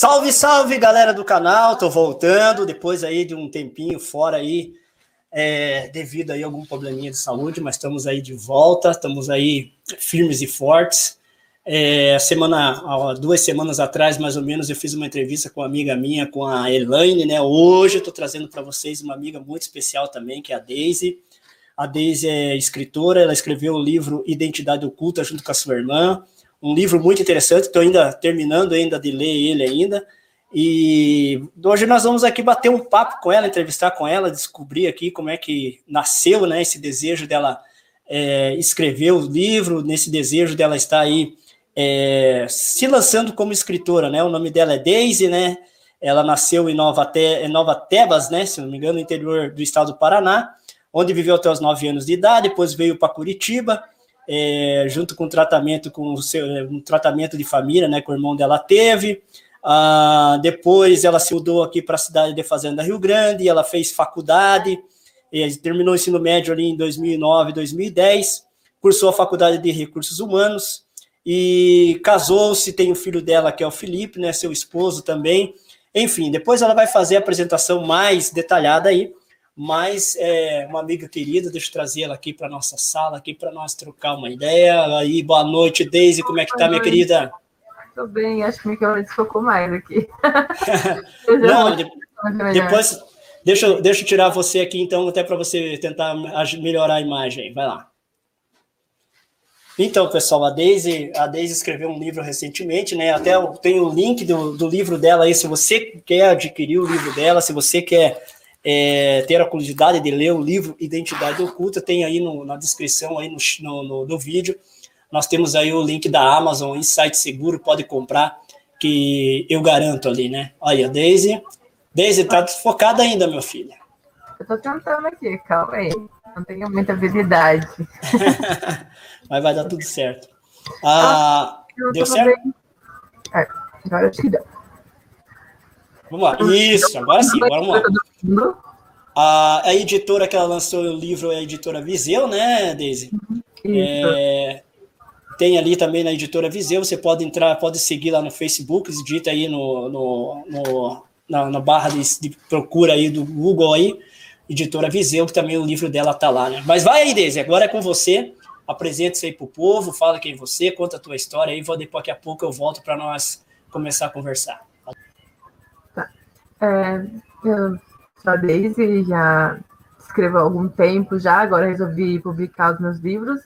Salve, salve, galera do canal. Tô voltando depois aí de um tempinho fora aí, é, devido aí a algum probleminha de saúde, mas estamos aí de volta, estamos aí firmes e fortes. É, semana, duas semanas atrás, mais ou menos, eu fiz uma entrevista com uma amiga minha, com a Elaine, né? Hoje eu tô trazendo para vocês uma amiga muito especial também, que é a Daisy. A Daisy é escritora, ela escreveu o livro Identidade Oculta junto com a sua irmã um livro muito interessante, estou ainda terminando ainda de ler ele ainda. E hoje nós vamos aqui bater um papo com ela, entrevistar com ela, descobrir aqui como é que nasceu, né, esse desejo dela é, escrever o livro, nesse desejo dela estar aí é, se lançando como escritora, né? O nome dela é Daisy, né? Ela nasceu em Nova, Te em Nova Tebas, né? Se não me engano, no interior do estado do Paraná, onde viveu até os nove anos de idade. Depois veio para Curitiba é, junto com o tratamento com o seu é, um tratamento de família, né, que o irmão dela teve. Ah, depois ela se mudou aqui para a cidade de Fazenda Rio Grande, ela fez faculdade, terminou o ensino médio ali em 2009, 2010, cursou a faculdade de recursos humanos e casou-se, tem o filho dela que é o Felipe, né, seu esposo também. Enfim, depois ela vai fazer a apresentação mais detalhada aí mas é uma amiga querida, deixa eu trazer ela aqui para nossa sala, aqui para nós trocar uma ideia. Aí, boa noite, Deise, como é que tá, minha querida? Tô bem, acho que minha câmera desfocou mais aqui. Não, de, depois, deixa, eu, deixa eu tirar você aqui, então, até para você tentar melhorar a imagem. Vai lá. Então, pessoal, a Daisy, a Daisy escreveu um livro recentemente, né? Até tem o link do, do livro dela aí, se você quer adquirir o livro dela, se você quer é, ter a curiosidade de ler o livro Identidade Oculta, tem aí no, na descrição aí no, no, no, vídeo. Nós temos aí o link da Amazon, Insight Seguro, pode comprar, que eu garanto ali, né? Olha, Daisy. Daisy, tá focada ainda, meu filho. Eu tô tentando aqui, calma aí. Não tenho muita habilidade. Mas vai dar tudo certo. Ah, ah deu certo? É, agora acho que deu. Vamos lá. Isso, agora sim, agora vamos lá. A, a editora que ela lançou o livro é a editora Viseu, né, Deise? É, tem ali também na editora Viseu, você pode entrar, pode seguir lá no Facebook, digita aí no, no, no na, na, barra de, de, procura aí do Google aí, editora Viseu, que também o livro dela tá lá, né? Mas vai aí, Deise, agora é com você, apresente-se aí pro povo, fala quem é você, conta a tua história aí, vou, daqui a pouco eu volto para nós começar a conversar. É, eu sou a Daisy, já escrevo há algum tempo já, agora resolvi publicar os meus livros.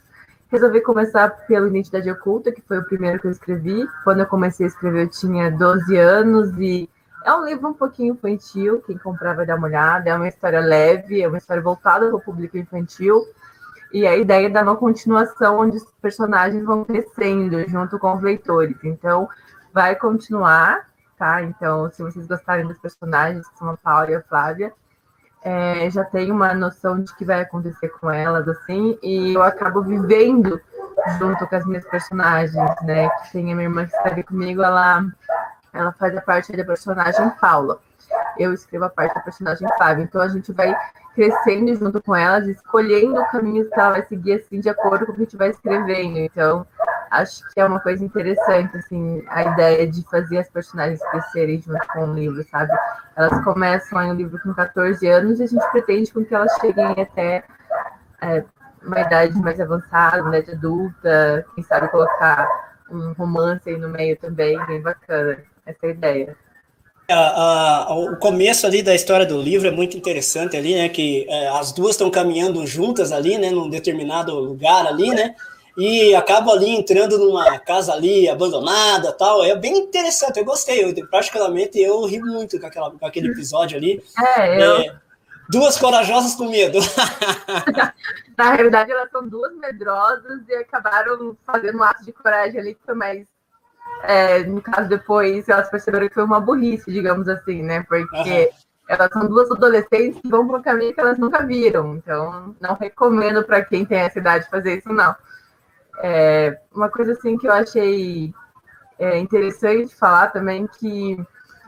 Resolvi começar pela Identidade Oculta, que foi o primeiro que eu escrevi. Quando eu comecei a escrever, eu tinha 12 anos e é um livro um pouquinho infantil, quem comprar vai dar uma olhada. É uma história leve, é uma história voltada para o público infantil. E a ideia é dar uma continuação onde os personagens vão crescendo junto com os leitores. Então, vai continuar tá? Então, se vocês gostarem dos personagens, que são a Paula e a Flávia, é, já tenho uma noção de que vai acontecer com elas, assim, e eu acabo vivendo junto com as minhas personagens, né? Que tem a minha irmã que está comigo, ela, ela faz a parte da personagem Paula. Eu escrevo a parte da personagem Flávia. Então a gente vai crescendo junto com elas, escolhendo o caminho que ela vai seguir assim de acordo com o que a gente vai escrevendo. Então, acho que é uma coisa interessante, assim, a ideia de fazer as personagens crescerem junto com o livro, sabe? Elas começam aí o livro com 14 anos e a gente pretende com que elas cheguem até é, uma idade mais avançada, uma adulta, quem sabe colocar um romance aí no meio também, bem bacana. Essa é ideia. A, a, o começo ali da história do livro é muito interessante ali, né? Que é, as duas estão caminhando juntas ali, né? Num determinado lugar ali, né? e acaba ali entrando numa casa ali abandonada tal. É bem interessante, eu gostei. Eu, praticamente eu ri muito com, aquela, com aquele episódio ali. É, eu... É, duas corajosas com medo. Na realidade, elas são duas medrosas e acabaram fazendo um ato de coragem ali que foi mais. É, no caso, depois elas perceberam que foi uma burrice, digamos assim, né? Porque. Uhum elas são duas adolescentes que vão para um caminho que elas nunca viram. Então, não recomendo para quem tem essa idade fazer isso, não. É, uma coisa assim que eu achei é, interessante falar também que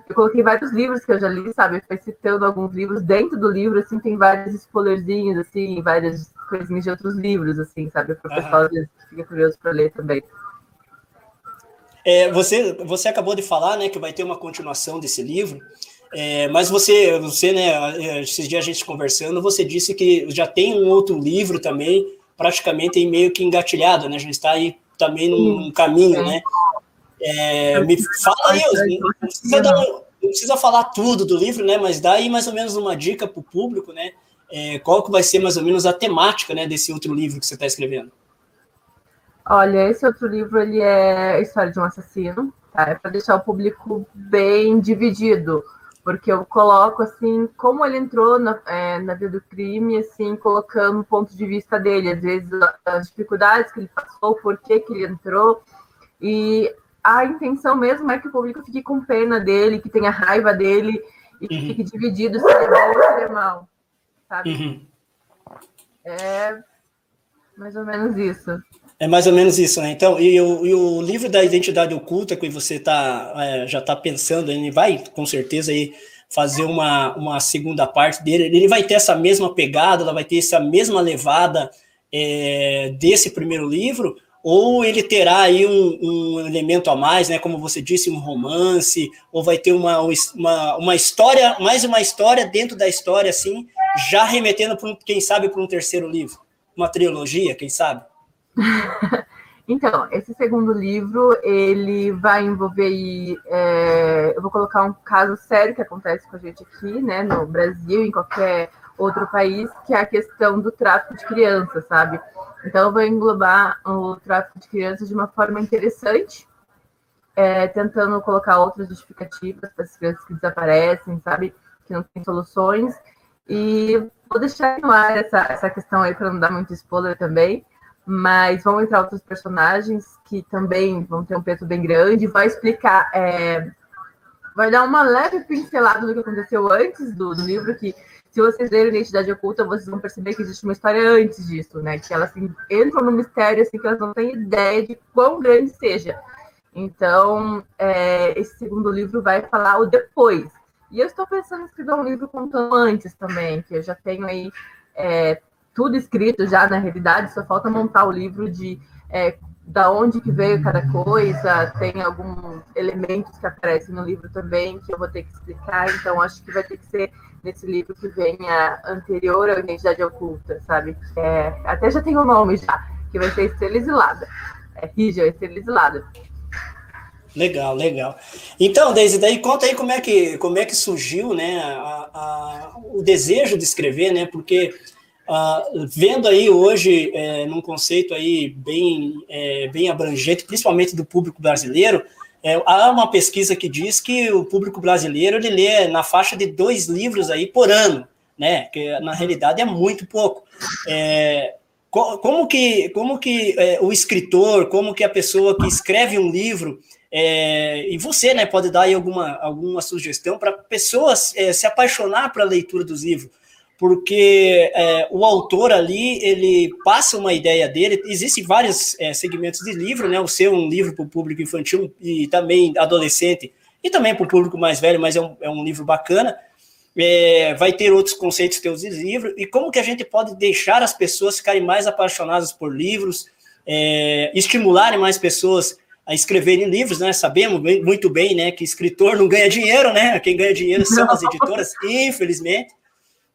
eu coloquei vários livros que eu já li, sabe? Foi citando alguns livros dentro do livro, assim, tem vários spoilerzinhos, assim, várias coisinhas de outros livros, assim, sabe? Para o pessoal vezes fica curioso para ler também. É, você, você acabou de falar, né, que vai ter uma continuação desse livro. É, mas você, você, né, esses dias a gente conversando, você disse que já tem um outro livro também, praticamente meio que engatilhado, né? A gente está aí também num, num caminho, né? É, me fala aí, não precisa, dar, não precisa falar tudo do livro, né? Mas dá aí mais ou menos uma dica para o público, né? É, qual que vai ser mais ou menos a temática, né, desse outro livro que você está escrevendo? Olha, esse outro livro ele é a história de um assassino, tá? É para deixar o público bem dividido porque eu coloco assim como ele entrou na, é, na vida do crime, assim, colocando o ponto de vista dele, às vezes as dificuldades que ele passou, por que, que ele entrou, e a intenção mesmo é que o público fique com pena dele, que tenha raiva dele, e que uhum. fique dividido se é bom ou se é mal, sabe? Uhum. É mais ou menos isso. É mais ou menos isso, né? Então, e o, e o livro da identidade oculta que você tá, é, já está pensando, ele vai com certeza aí fazer uma, uma segunda parte dele. Ele vai ter essa mesma pegada, ela vai ter essa mesma levada é, desse primeiro livro, ou ele terá aí um, um, elemento a mais, né? Como você disse, um romance, ou vai ter uma, uma, uma história, mais uma história dentro da história, assim, já remetendo, para quem sabe, para um terceiro livro, uma trilogia, quem sabe? então, esse segundo livro, ele vai envolver, é, eu vou colocar um caso sério que acontece com a gente aqui, né, no Brasil, em qualquer outro país, que é a questão do tráfico de crianças, sabe? Então, eu vou englobar o tráfico de crianças de uma forma interessante, é, tentando colocar outras justificativas para as crianças que desaparecem, sabe? Que não tem soluções. E vou deixar no ar essa, essa questão aí para não dar muito spoiler também mas vão entrar outros personagens que também vão ter um peso bem grande, vai explicar, é, vai dar uma leve pincelada do que aconteceu antes do, do, livro, que se vocês lerem Identidade Oculta, vocês vão perceber que existe uma história antes disso, né? Que elas assim, entram no mistério assim que elas não têm ideia de quão grande seja. Então, é, esse segundo livro vai falar o depois. E eu estou pensando em escrever um livro contando antes também, que eu já tenho aí é, tudo escrito já na realidade, só falta montar o livro de é, da onde que veio cada coisa, tem alguns elementos que aparecem no livro também que eu vou ter que explicar, então acho que vai ter que ser nesse livro que venha anterior à identidade oculta, sabe? É, até já tem o um nome já, que vai ser Estrela. É Rígio, Estrela Exilada. Legal, legal. Então, Deise, daí conta aí como é que, como é que surgiu né, a, a, o desejo de escrever, né? Porque Uh, vendo aí hoje, é, num conceito aí bem, é, bem abrangente, principalmente do público brasileiro, é, há uma pesquisa que diz que o público brasileiro ele lê na faixa de dois livros aí por ano, né? Que na realidade é muito pouco. É, como que, como que é, o escritor, como que a pessoa que escreve um livro, é, e você, né, pode dar aí alguma, alguma sugestão para pessoas se apaixonar pela leitura dos livros? Porque é, o autor ali ele passa uma ideia dele. Existem vários é, segmentos de livro, né? O seu um livro para o público infantil e também adolescente e também para o público mais velho, mas é um, é um livro bacana. É, vai ter outros conceitos que eu livro e como que a gente pode deixar as pessoas ficarem mais apaixonadas por livros, é, estimularem mais pessoas a escreverem livros, né? Sabemos bem, muito bem, né, que escritor não ganha dinheiro, né? Quem ganha dinheiro são as editoras, infelizmente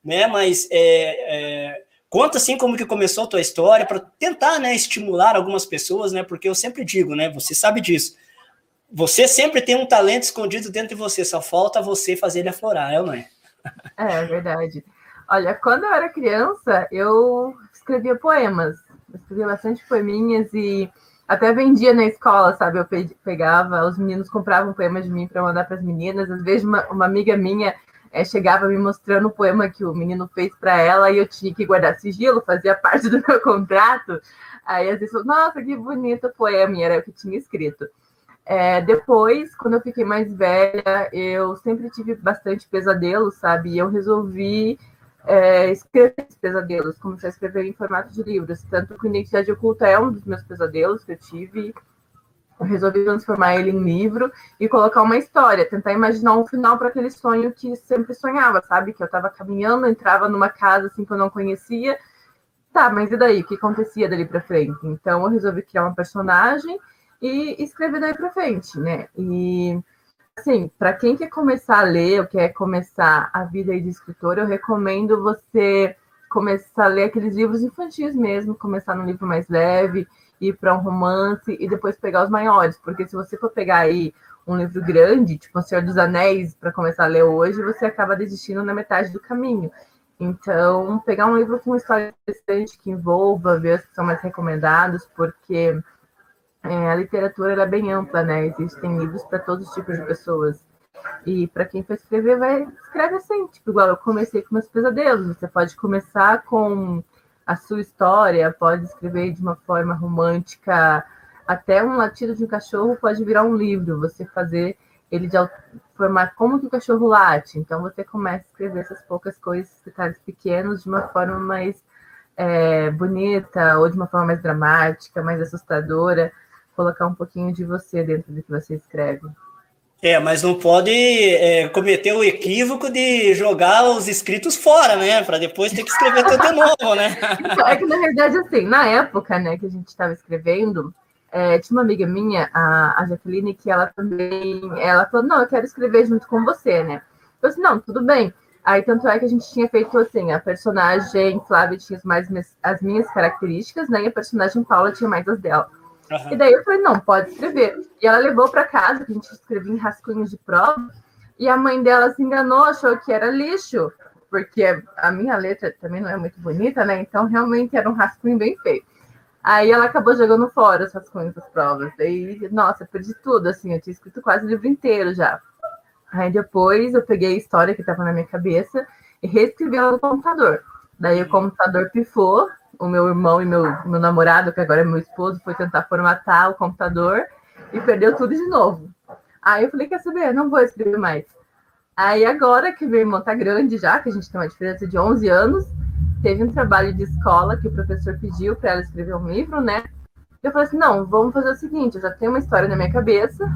né? Mas é, é, conta assim como que começou a tua história para tentar, né, estimular algumas pessoas, né? Porque eu sempre digo, né? Você sabe disso. Você sempre tem um talento escondido dentro de você, só falta você fazer ele aflorar, é ou não é? É, verdade. Olha, quando eu era criança, eu escrevia poemas. Eu escrevia bastante poeminhas e até vendia na escola, sabe? Eu pegava, os meninos compravam poemas de mim para mandar para as meninas. Às vezes, uma, uma amiga minha é, chegava me mostrando o poema que o menino fez para ela e eu tinha que guardar sigilo, fazia parte do meu contrato. Aí às vezes, nossa, que bonito poema, e era o que tinha escrito. É, depois, quando eu fiquei mais velha, eu sempre tive bastante pesadelos, sabe? E eu resolvi é, escrever esses pesadelos, comecei a escrever em formato de livros. Tanto que Identidade Oculta é um dos meus pesadelos que eu tive, eu resolvi transformar ele em livro e colocar uma história, tentar imaginar um final para aquele sonho que sempre sonhava, sabe? Que eu estava caminhando, entrava numa casa assim que eu não conhecia. Tá, mas e daí? O que acontecia dali para frente? Então eu resolvi criar uma personagem e escrever daí para frente, né? E assim, para quem quer começar a ler ou quer começar a vida de escritor, eu recomendo você começar a ler aqueles livros infantis mesmo, começar num livro mais leve, ir para um romance e depois pegar os maiores, porque se você for pegar aí um livro grande, tipo O Senhor dos Anéis, para começar a ler hoje, você acaba desistindo na metade do caminho. Então, pegar um livro com uma história interessante que envolva, ver os que são mais recomendados, porque é, a literatura é bem ampla, né? Existem livros para todos os tipos de pessoas. E para quem for escrever, vai escreve assim, tipo, igual eu comecei com meus pesadelos. Você pode começar com a sua história, pode escrever de uma forma romântica, até um latido de um cachorro pode virar um livro, você fazer ele de formar como que o cachorro late. Então você começa a escrever essas poucas coisas, detalhes pequenos, de uma forma mais é, bonita, ou de uma forma mais dramática, mais assustadora, colocar um pouquinho de você dentro do que você escreve. É, mas não pode é, cometer o equívoco de jogar os escritos fora, né? Para depois ter que escrever tudo de novo, né? Então, é que, na verdade, assim, na época né, que a gente estava escrevendo, é, tinha uma amiga minha, a, a Jacqueline, que ela também, ela falou, não, eu quero escrever junto com você, né? Eu disse, não, tudo bem. Aí, tanto é que a gente tinha feito assim, a personagem Flávia tinha mais as minhas características, né? E a personagem Paula tinha mais as dela. Uhum. E daí eu falei, não, pode escrever. E ela levou para casa, que a gente escrevia em rascunhos de prova, e a mãe dela se enganou, achou que era lixo, porque a minha letra também não é muito bonita, né? Então, realmente era um rascunho bem feio. Aí ela acabou jogando fora as rascunhos das provas. Daí, nossa, perdi tudo, assim, eu tinha escrito quase o livro inteiro já. Aí depois eu peguei a história que estava na minha cabeça e reescrevi ela no computador. Daí o computador pifou, o meu irmão e meu, meu namorado, que agora é meu esposo, foi tentar formatar o computador e perdeu tudo de novo. Aí eu falei, quer saber? Não vou escrever mais. Aí agora que meu irmão tá grande já, que a gente tem uma diferença de 11 anos, teve um trabalho de escola que o professor pediu para ela escrever um livro, né? Eu falei assim, não, vamos fazer o seguinte, eu já tenho uma história na minha cabeça,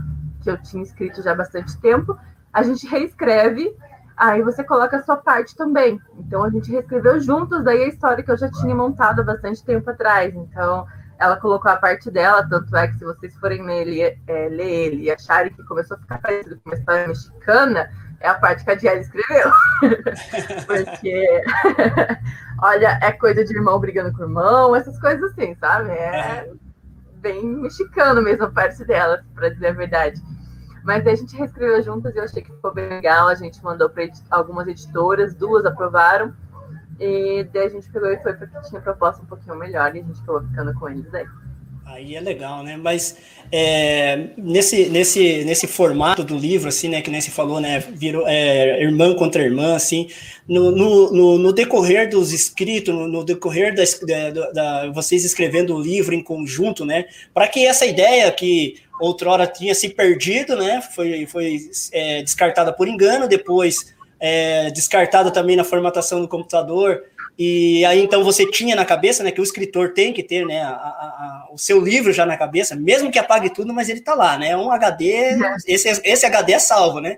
que eu tinha escrito já há bastante tempo, a gente reescreve Aí você coloca a sua parte também. Então a gente reescreveu juntos daí a história que eu já tinha montado há bastante tempo atrás. Então ela colocou a parte dela, tanto é que se vocês forem ler ele, é, ler ele e acharem que começou a ficar parecido com uma história mexicana, é a parte que a Diana escreveu. Porque, olha, é coisa de irmão brigando com irmão, essas coisas assim, sabe? É bem mexicano mesmo a parte dela, para dizer a verdade. Mas a gente reescreveu juntas e eu achei que ficou bem legal. A gente mandou para algumas editoras, duas aprovaram. E daí a gente pegou e foi porque tinha proposta um pouquinho melhor e a gente acabou ficando com eles aí. Aí é legal, né? Mas é, nesse, nesse, nesse formato do livro, assim, né? Que nem se falou, né? Virou é, irmã contra irmã, assim. No, no, no, decorrer dos escritos, no, no decorrer das, da, da, vocês escrevendo o livro em conjunto, né? Para que essa ideia que outrora tinha se perdido, né? Foi, foi é, descartada por engano, depois é, descartada também na formatação do computador. E aí então você tinha na cabeça, né, que o escritor tem que ter, né, a, a, a, o seu livro já na cabeça, mesmo que apague tudo, mas ele tá lá, né? Um HD, esse, esse HD é salvo, né?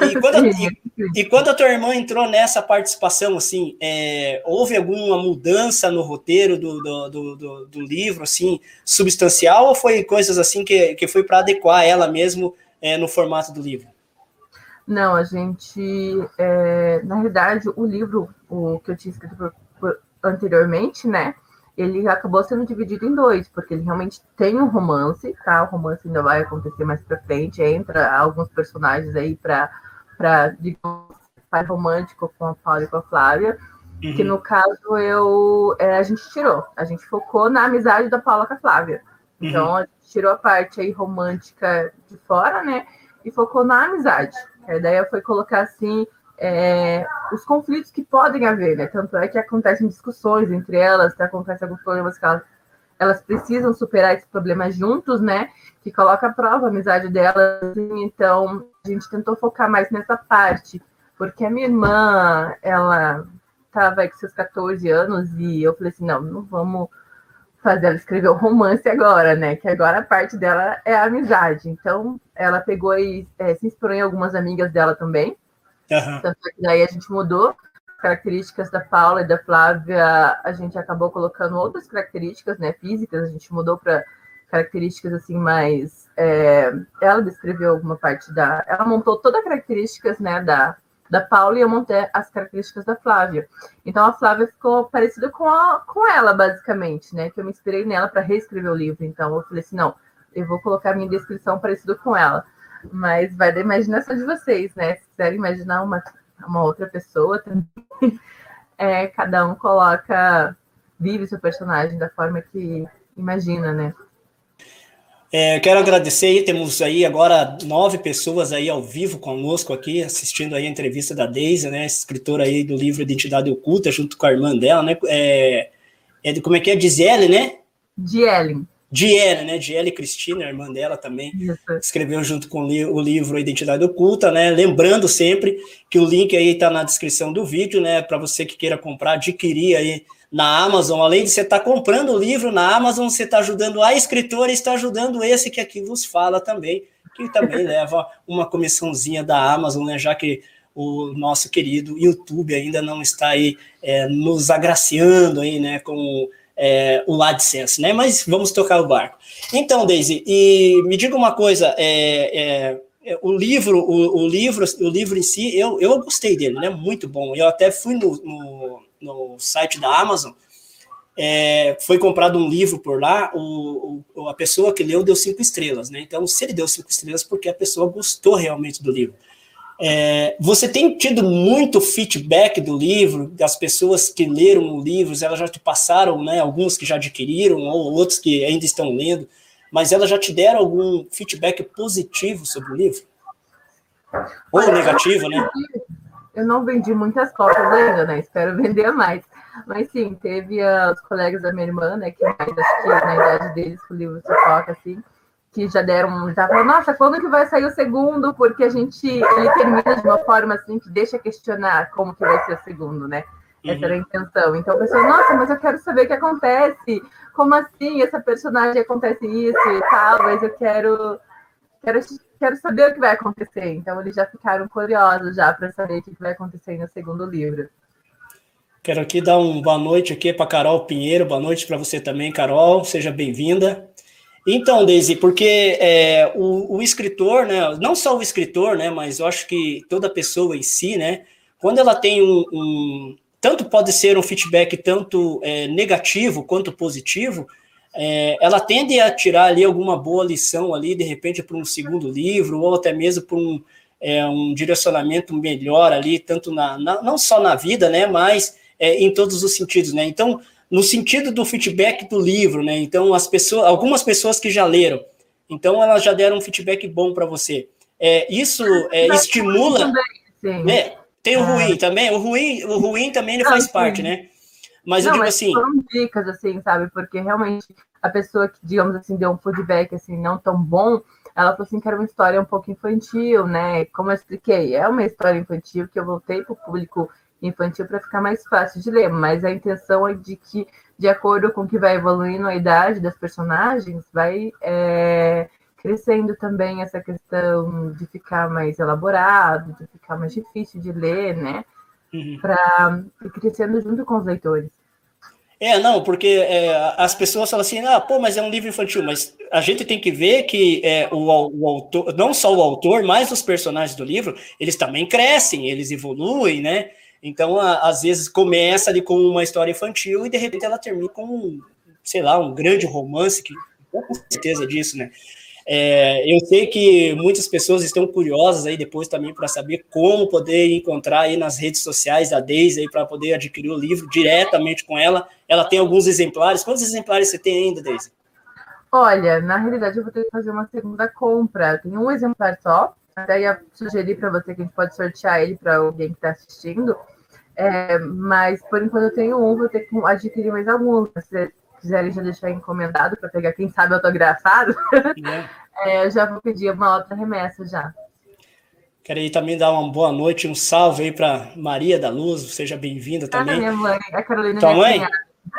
E quando, e, e, quando a tua irmã entrou nessa participação, assim, é, houve alguma mudança no roteiro do, do, do, do, livro, assim, substancial, ou foi coisas assim que, que foi para adequar ela mesmo é, no formato do livro? Não, a gente, é, na realidade, o livro, o que eu tinha escrito por, por, anteriormente, né, ele acabou sendo dividido em dois, porque ele realmente tem um romance, tá? O romance ainda vai acontecer mais pra frente, entra alguns personagens aí para para digamos, par romântico com a Paula e com a Flávia, uhum. que no caso eu é, a gente tirou, a gente focou na amizade da Paula com a Flávia. Então uhum. a gente tirou a parte aí romântica de fora, né? E focou na amizade. A ideia foi colocar assim é, os conflitos que podem haver, né? Tanto é que acontecem discussões entre elas, que acontecem alguns problemas que elas, elas precisam superar esses problemas juntos, né? Que coloca à prova a amizade delas. Então, a gente tentou focar mais nessa parte, porque a minha irmã, ela estava com seus 14 anos e eu falei assim, não, não vamos fazer ela escrever o romance agora, né? Que agora a parte dela é a amizade. Então, ela pegou e é, se inspirou em algumas amigas dela também, Uhum. Daí a gente mudou características da Paula e da Flávia, a gente acabou colocando outras características, né, físicas, a gente mudou para características assim mais. É, ela descreveu alguma parte da. Ela montou todas as características né, da, da Paula e eu montei as características da Flávia. Então a Flávia ficou parecida com, a, com ela, basicamente, né? Que eu me inspirei nela para reescrever o livro. Então eu falei assim: não, eu vou colocar minha descrição parecida com ela. Mas vai da imaginação de vocês, né? Se quiserem imaginar uma, uma outra pessoa também, é, cada um coloca, vive seu personagem da forma que imagina, né? É, quero agradecer aí, temos aí agora nove pessoas aí ao vivo conosco aqui, assistindo aí a entrevista da Deise, né, escritora aí do livro Identidade Oculta, junto com a irmã dela, né, é, é como é que é, Gisele, né? Gisele. Diele, né? Diele Cristina, a irmã dela também, escreveu junto com o livro Identidade Oculta, né? Lembrando sempre que o link aí está na descrição do vídeo, né? Para você que queira comprar, adquirir aí na Amazon. Além de você estar tá comprando o livro na Amazon, você está ajudando a escritora e está ajudando esse que aqui vos fala também, que também leva uma comissãozinha da Amazon, né? Já que o nosso querido YouTube ainda não está aí é, nos agraciando aí, né? Com é, o AdSense, né? Mas vamos tocar o barco. Então, Daisy, e me diga uma coisa, é, é, o livro, o, o, livro, o livro em si, eu, eu gostei dele, né? Muito bom. Eu até fui no, no, no site da Amazon, é, foi comprado um livro por lá, o, o, a pessoa que leu deu cinco estrelas, né? Então, se ele deu cinco estrelas, porque a pessoa gostou realmente do livro. É, você tem tido muito feedback do livro, das pessoas que leram o livro, elas já te passaram, né, alguns que já adquiriram, ou outros que ainda estão lendo, mas elas já te deram algum feedback positivo sobre o livro? Ou Olha, negativo, né? Eu não vendi muitas cópias ainda, né? Espero vender mais. Mas sim, teve uh, os colegas da minha irmã, né? Que mais acho que na idade deles o livro se toca assim que já deram, já falaram, nossa, quando que vai sair o segundo? Porque a gente, ele termina de uma forma assim que deixa questionar como que vai ser o segundo, né? Essa era a uhum. intenção. Então a pessoa, nossa, mas eu quero saber o que acontece. Como assim? Essa personagem acontece isso e tal, mas eu quero, quero, quero saber o que vai acontecer. Então eles já ficaram curiosos já para saber o que vai acontecer no segundo livro. Quero aqui dar uma boa noite aqui para Carol Pinheiro. Boa noite para você também, Carol. Seja bem-vinda. Então, Daisy, porque é, o, o, escritor, né, não só o escritor, né, mas eu acho que toda pessoa em si, né, quando ela tem um, um tanto pode ser um feedback tanto é, negativo quanto positivo, é, ela tende a tirar ali alguma boa lição ali, de repente, para um segundo livro, ou até mesmo para um, é, um direcionamento melhor ali, tanto na, na, não só na vida, né, mas é, em todos os sentidos, né, então no sentido do feedback do livro, né? Então, as pessoas, algumas pessoas que já leram, então elas já deram um feedback bom para você. É, isso é, estimula. Também, né? Tem o ruim também. O ruim, o ruim também ele faz parte, né? Mas não, eu digo mas assim. São dicas, assim, sabe? Porque realmente a pessoa que, digamos assim, deu um feedback assim, não tão bom, ela falou assim que era uma história um pouco infantil, né? Como eu expliquei, é uma história infantil que eu voltei para o público infantil para ficar mais fácil de ler, mas a intenção é de que, de acordo com que vai evoluindo a idade das personagens, vai é, crescendo também essa questão de ficar mais elaborado, de ficar mais difícil de ler, né? Uhum. Para crescendo junto com os leitores. É, não, porque é, as pessoas falam assim, ah, pô, mas é um livro infantil, mas a gente tem que ver que é, o, o, autor, não só o autor, mas os personagens do livro, eles também crescem, eles evoluem, né? Então, a, às vezes, começa ali com uma história infantil e, de repente, ela termina com, sei lá, um grande romance, que com certeza disso, né? É, eu sei que muitas pessoas estão curiosas aí depois também para saber como poder encontrar aí nas redes sociais da Deise aí para poder adquirir o livro diretamente com ela. Ela tem alguns exemplares. Quantos exemplares você tem ainda, Deise? Olha, na realidade eu vou ter que fazer uma segunda compra. Tem um exemplar só, até ia sugerir para você que a gente pode sortear ele para alguém que está assistindo. É, mas por enquanto eu tenho um, vou ter que adquirir mais alguns. Se vocês quiserem já deixar encomendado para pegar, quem sabe, autografado, é. é, eu já vou pedir uma outra remessa já. Quero aí também dar uma boa noite, um salve aí para Maria da Luz, seja bem-vinda ah, também. Ah, minha mãe, a Carolina. Tua mãe?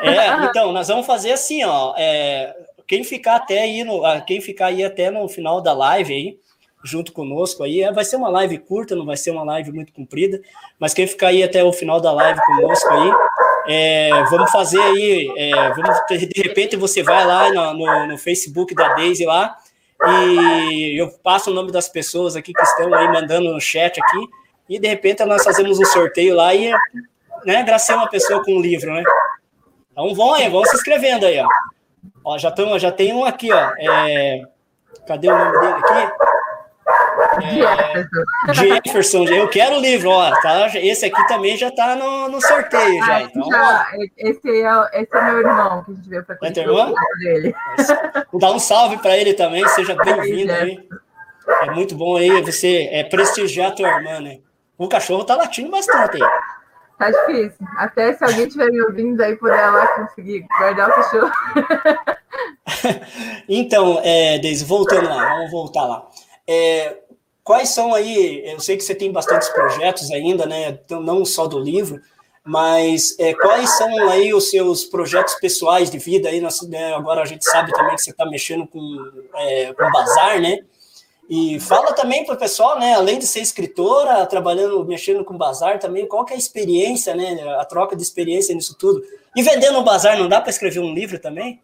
É, então, nós vamos fazer assim, ó. É, quem ficar até aí no, quem ficar aí até no final da live aí, junto conosco aí. É, vai ser uma live curta, não vai ser uma live muito comprida, mas quem ficar aí até o final da live conosco aí, É, vamos fazer aí, é, vamos, de repente você vai lá no, no, no, Facebook da Daisy lá e eu passo o nome das pessoas aqui que estão aí mandando no chat aqui e de repente nós fazemos um sorteio lá e né, graciar uma pessoa com um livro, né? Então vão aí, vão se inscrevendo aí, ó. ó já, tão, já tem um aqui, ó. É, cadê o nome dele aqui? É, Jefferson, eu quero o livro, ó, tá? Esse aqui também já tá no, no sorteio, já. Ah, então, já, esse, é, esse é meu irmão que a gente veio para conhecer é dele. Dá um salve para ele também, seja bem-vindo aí. É muito bom aí você é, prestigiar a tua irmã, né? O cachorro tá latindo bastante aí. Tá difícil. Até se alguém estiver me ouvindo aí, puder lá conseguir guardar o cachorro. então, é, Deise, voltando lá, vamos voltar lá. É, quais são aí, eu sei que você tem bastantes projetos ainda, né? Então, não só do livro, mas é, quais são aí os seus projetos pessoais de vida aí? Nós, né, agora a gente sabe também que você está mexendo com, é, com bazar, né? E fala também para o pessoal, né, além de ser escritora, trabalhando, mexendo com bazar também, qual que é a experiência, né, a troca de experiência nisso tudo. E vendendo no bazar, não dá para escrever um livro também?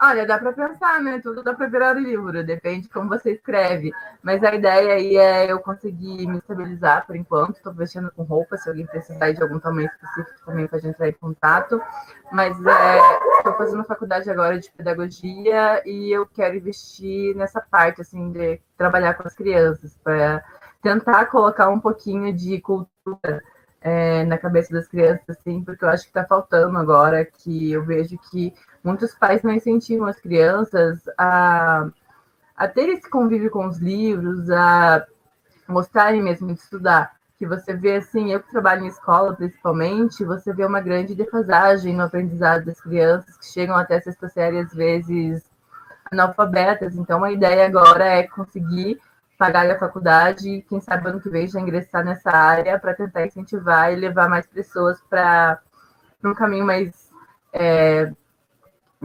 Olha, dá para pensar, né? Tudo dá para virar livro, depende de como você escreve. Mas a ideia aí é eu conseguir me estabilizar por enquanto. Estou mexendo com roupa, se alguém precisar de algum tamanho específico também para entrar em contato. Mas estou é, fazendo faculdade agora de pedagogia e eu quero investir nessa parte, assim, de trabalhar com as crianças, para tentar colocar um pouquinho de cultura é, na cabeça das crianças, assim, porque eu acho que está faltando agora, que eu vejo que muitos pais não incentivam as crianças a, a ter esse convívio com os livros, a mostrarem mesmo de estudar. Que você vê assim, eu que trabalho em escola principalmente, você vê uma grande defasagem no aprendizado das crianças que chegam até a sexta série, às vezes analfabetas. Então, a ideia agora é conseguir pagar a faculdade e, quem sabe, ano que vem já ingressar nessa área para tentar incentivar e levar mais pessoas para um caminho mais é,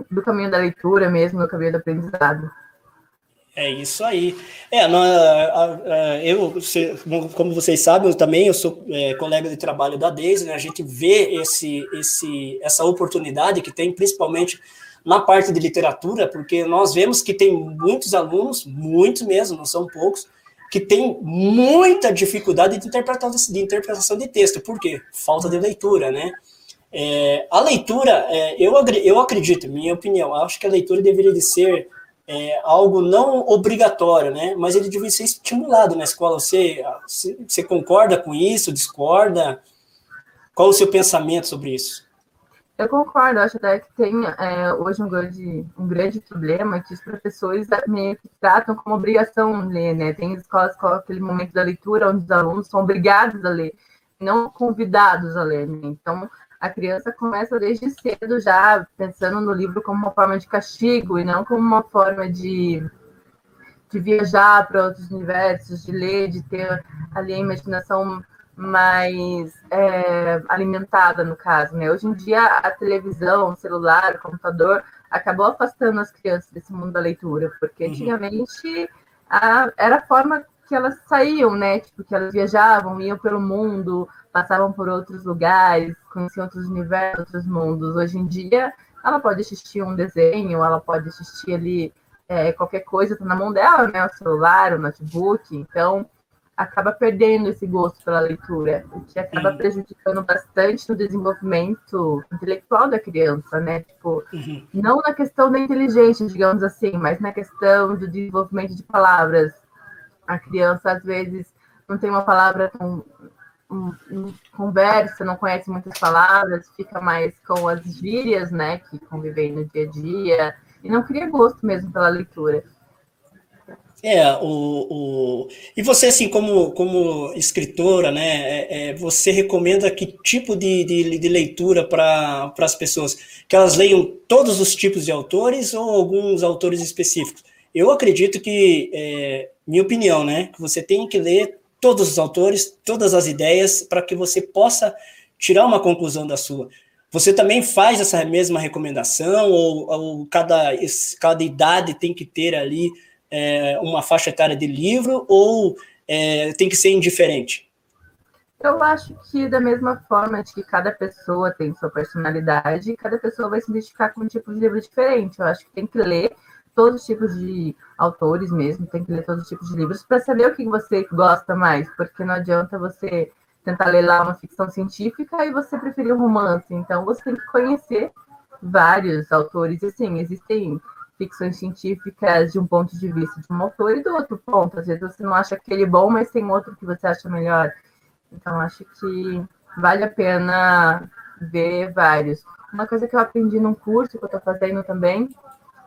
do caminho da leitura mesmo, do caminho do aprendizado. É isso aí. É, eu, como vocês sabem, eu também eu sou é, colega de trabalho da Deise, né? A gente vê esse, esse, essa oportunidade que tem, principalmente na parte de literatura, porque nós vemos que tem muitos alunos, muitos mesmo, não são poucos, que tem muita dificuldade de interpretação de, interpretação de texto. Por quê? Falta de leitura, né? É, a leitura, é, eu, eu acredito, minha opinião, acho que a leitura deveria de ser é, algo não obrigatório, né? Mas ele deveria ser estimulado na escola. Você, você concorda com isso? Discorda? Qual o seu pensamento sobre isso? Eu concordo, acho até que tem é, hoje um grande, um grande problema que os professores meio que tratam como obrigação ler, né? Tem escolas com aquele momento da leitura onde os alunos são obrigados a ler, não convidados a ler. Né? Então, a criança começa desde cedo já pensando no livro como uma forma de castigo e não como uma forma de, de viajar para outros universos, de ler, de ter ali a imaginação mais é, alimentada, no caso. Né? Hoje em dia, a televisão, o celular, o computador acabou afastando as crianças desse mundo da leitura, porque uhum. antigamente a, era a forma que elas saíam, né? Tipo, que elas viajavam, iam pelo mundo, passavam por outros lugares, conheciam outros universos, outros mundos. Hoje em dia, ela pode assistir um desenho, ela pode assistir ali é, qualquer coisa, tá na mão dela, né? O celular, o notebook. Então, acaba perdendo esse gosto pela leitura, o que acaba uhum. prejudicando bastante no desenvolvimento intelectual da criança, né? Tipo, uhum. não na questão da inteligência, digamos assim, mas na questão do desenvolvimento de palavras. A criança, às vezes, não tem uma palavra com conversa, não conhece muitas palavras, fica mais com as gírias, né, que convivem no dia a dia, e não cria gosto mesmo pela leitura. É, o, o... e você, assim, como, como escritora, né, é, é, você recomenda que tipo de, de, de leitura para as pessoas? Que elas leiam todos os tipos de autores ou alguns autores específicos? Eu acredito que, é, minha opinião, né, que você tem que ler todos os autores, todas as ideias, para que você possa tirar uma conclusão da sua. Você também faz essa mesma recomendação, ou, ou cada, cada idade tem que ter ali é, uma faixa etária de livro, ou é, tem que ser indiferente? Eu acho que da mesma forma de que cada pessoa tem sua personalidade, cada pessoa vai se identificar com um tipo de livro diferente. Eu acho que tem que ler todos os tipos de autores mesmo, tem que ler todos os tipos de livros para saber o que você gosta mais, porque não adianta você tentar ler lá uma ficção científica e você preferir um romance. Então você tem que conhecer vários autores. E sim, existem ficções científicas de um ponto de vista de um autor e do outro ponto. Às vezes você não acha aquele bom, mas tem outro que você acha melhor. Então acho que vale a pena ver vários. Uma coisa que eu aprendi num curso que eu estou fazendo também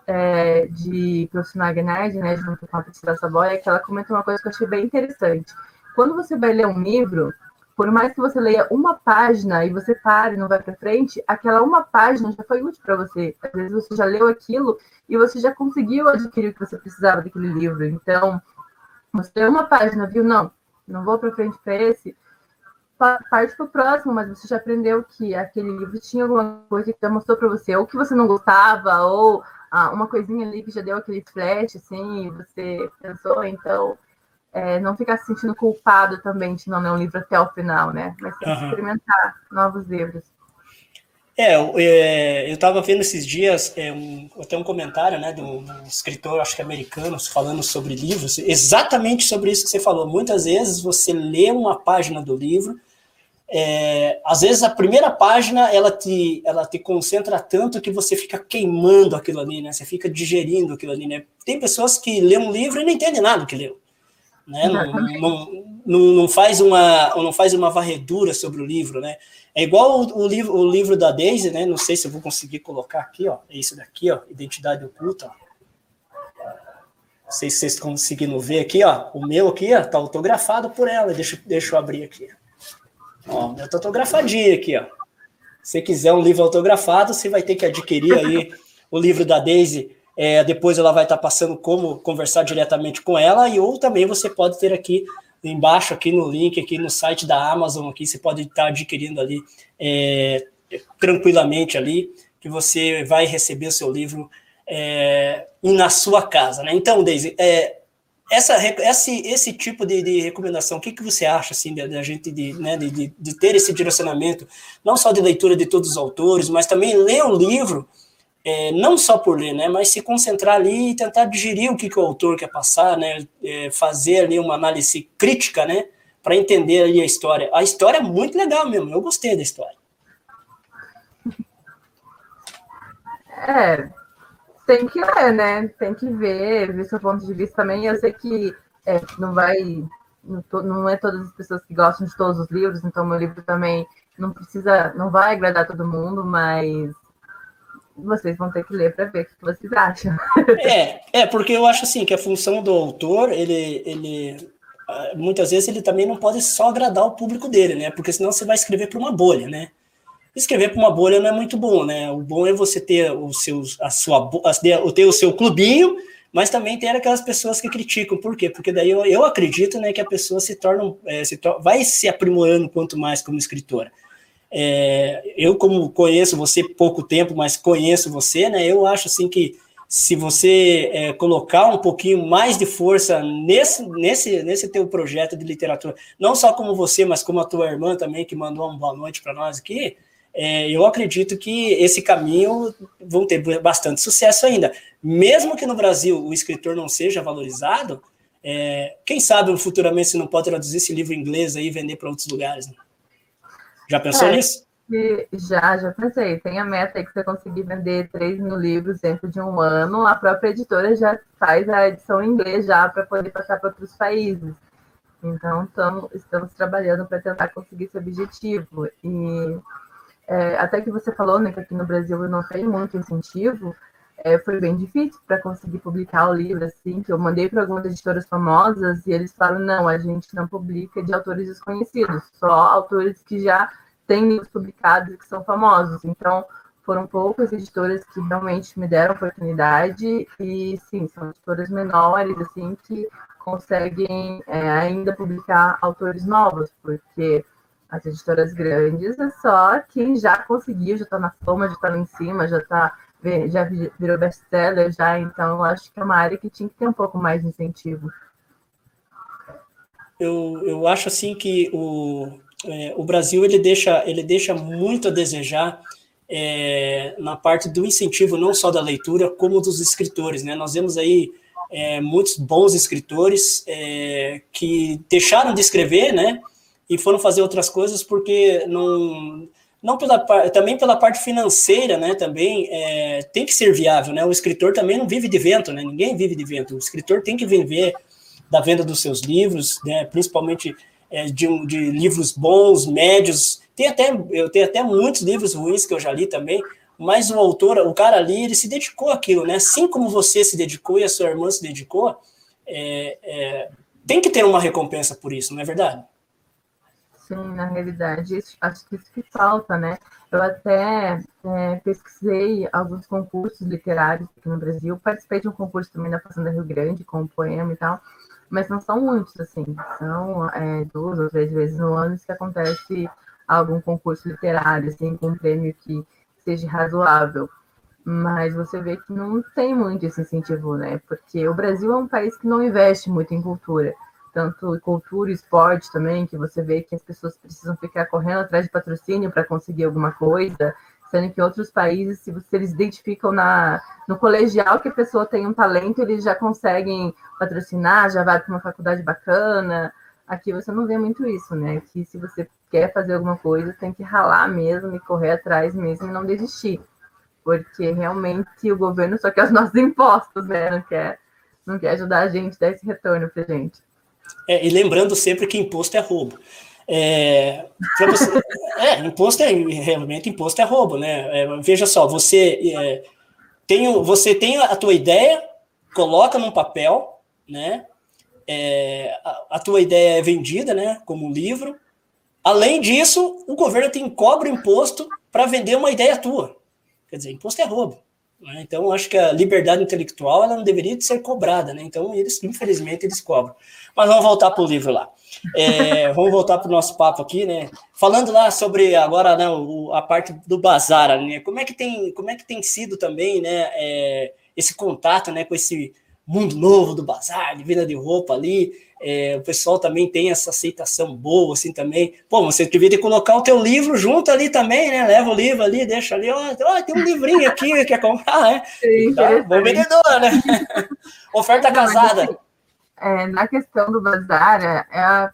é, de profissional Nerd, né, junto com a Priscila é que ela comentou uma coisa que eu achei bem interessante. Quando você vai ler um livro, por mais que você leia uma página e você pare e não vai para frente, aquela uma página já foi útil para você. Às vezes você já leu aquilo e você já conseguiu adquirir o que você precisava daquele livro. Então, você leu uma página, viu? Não, não vou para frente para esse. Parte para o próximo, mas você já aprendeu que aquele livro tinha alguma coisa que já mostrou para você, ou que você não gostava, ou ah, uma coisinha ali que já deu aquele flash, assim, e você pensou, então é, não ficar se sentindo culpado também de não ler um livro até o final, né? Mas uhum. experimentar novos livros. É, é eu estava vendo esses dias é, um, até um comentário né, de um, escritor, acho que americano, falando sobre livros, exatamente sobre isso que você falou. Muitas vezes você lê uma página do livro, é, às vezes a primeira página ela te, ela te concentra tanto que você fica queimando aquilo ali, né? Você fica digerindo aquilo ali, né? Tem pessoas que lêem um livro e não entendem nada do que leu né? Não, não, não, não, faz uma, não faz uma varredura sobre o livro, né? É igual o, o, livro, o livro da Daisy, né? Não sei se eu vou conseguir colocar aqui, ó. É esse daqui, ó, Identidade Oculta. Não sei se vocês estão conseguindo ver aqui, ó. O meu aqui, ó, tá autografado por ela. Deixa, deixa eu abrir aqui. Ó, o meu tá autografadinho aqui, ó. Se quiser um livro autografado, você vai ter que adquirir aí o livro da Daisy é, depois ela vai estar passando como conversar diretamente com ela, e ou também você pode ter aqui embaixo, aqui no link, aqui no site da Amazon, aqui você pode estar adquirindo ali é, tranquilamente ali, que você vai receber o seu livro é, na sua casa, né? Então, Daisy, é, essa, esse, esse tipo de, de, recomendação, o que, que você acha assim da gente de, né, de, de, ter esse direcionamento, não só de leitura de todos os autores, mas também ler o livro é, não só por ler, né, mas se concentrar ali e tentar digerir o que, que o autor quer passar, né, é, fazer ali uma análise crítica, né, para entender ali a história. A história é muito legal mesmo, eu gostei da história. É, tem que ler, né, tem que ver, ver seu ponto de vista também. Eu sei que é, não vai, não é todas as pessoas que gostam de todos os livros, então meu livro também não precisa, não vai agradar todo mundo, mas vocês vão ter que ler para ver o que vocês acham. É, é, porque eu acho assim que a função do autor, ele, ele ah, muitas vezes ele também não pode só agradar o público dele, né? Porque senão você vai escrever para uma bolha, né? Escrever para uma bolha não é muito bom, né? O bom é você ter o seu, a sua, ter o seu clubinho, mas também ter aquelas pessoas que criticam. Por quê? Porque daí eu, eu acredito, né, que a pessoa se torna, é, se vai se aprimorando quanto mais como escritora. É, eu, como conheço você pouco tempo, mas conheço você, né? Eu acho assim que se você é, colocar um pouquinho mais de força nesse, nesse, nesse teu projeto de literatura, não só como você, mas como a tua irmã também, que mandou uma boa noite para nós aqui, é, eu acredito que esse caminho vão ter bastante sucesso ainda. Mesmo que no Brasil o escritor não seja valorizado, é, quem sabe futuramente você não pode traduzir esse livro em inglês aí e vender para outros lugares. Né? Já pensou é, nisso? Já, já pensei. Tem a meta aí que você conseguir vender 3 mil livros dentro de um ano. A própria editora já faz a edição em inglês já para poder passar para outros países. Então, tamo, estamos trabalhando para tentar conseguir esse objetivo. E é, até que você falou né, que aqui no Brasil eu não tenho muito incentivo, é, foi bem difícil para conseguir publicar o livro, assim, que eu mandei para algumas editoras famosas e eles falam, não, a gente não publica de autores desconhecidos, só autores que já têm livros publicados e que são famosos. Então, foram poucas editoras que realmente me deram oportunidade e, sim, são editoras menores, assim, que conseguem é, ainda publicar autores novos, porque as editoras grandes é só quem já conseguiu, já está na fama, já está lá em cima, já está já virou best-seller já, então acho que é uma área que tinha que ter um pouco mais de incentivo. Eu, eu acho assim que o, é, o Brasil ele deixa, ele deixa muito a desejar é, na parte do incentivo não só da leitura, como dos escritores. Né? Nós vemos aí é, muitos bons escritores é, que deixaram de escrever, né? E foram fazer outras coisas porque não, não pela também pela parte financeira, né? Também é, tem que ser viável, né? O escritor também não vive de vento, né? Ninguém vive de vento. O escritor tem que viver da venda dos seus livros, né? Principalmente é, de, de livros bons, médios. Tem até eu tenho até muitos livros ruins que eu já li também, mas o autor, o cara ali, ele se dedicou àquilo, né? Assim como você se dedicou e a sua irmã se dedicou, é, é, tem que ter uma recompensa por isso, não é verdade? Sim, na realidade, acho que isso que falta, né? Eu até é, pesquisei alguns concursos literários aqui no Brasil, participei de um concurso também na Fazenda Rio Grande, com um poema e tal, mas não são muitos, assim, são é, duas ou três vezes no ano que acontece algum concurso literário, assim, com um prêmio que seja razoável. Mas você vê que não tem muito esse incentivo, né? Porque o Brasil é um país que não investe muito em cultura. Tanto cultura e esporte também, que você vê que as pessoas precisam ficar correndo atrás de patrocínio para conseguir alguma coisa, sendo que outros países, se eles identificam na, no colegial que a pessoa tem um talento, eles já conseguem patrocinar, já vai para uma faculdade bacana. Aqui você não vê muito isso, né? Aqui se você quer fazer alguma coisa, tem que ralar mesmo e correr atrás mesmo e não desistir. Porque realmente o governo só quer os nossos impostos, né? Não quer, não quer ajudar a gente, dar esse retorno pra gente. É, e lembrando sempre que imposto é roubo. É, você, é, imposto é realmente imposto é roubo, né? É, veja só, você é, tem, você tem a tua ideia, coloca num papel, né? É, a, a, tua ideia é vendida, né? Como um livro, Além disso, o governo tem cobra imposto para vender uma ideia tua. Quer dizer, imposto é roubo. Né? Então, acho que a liberdade intelectual ela não deveria ser cobrada. Né? Então, eles, infelizmente, eles cobram. Mas vamos voltar para o livro lá. É, vamos voltar para o nosso papo aqui, né? Falando lá sobre agora né, o, a parte do bazar, né? Como é que tem, como é que tem sido também, né? É, esse contato, né, com esse mundo novo do bazar, de venda de roupa ali. É, o pessoal também tem essa aceitação boa, assim, também. Pô, você devia ter colocar o teu livro junto ali também, né? Leva o livro ali, deixa ali, ó, ó tem um livrinho aqui, quer comprar, né? Sim, tá, bom vendedor, né? Oferta casada. Assim, é, na questão do bazar,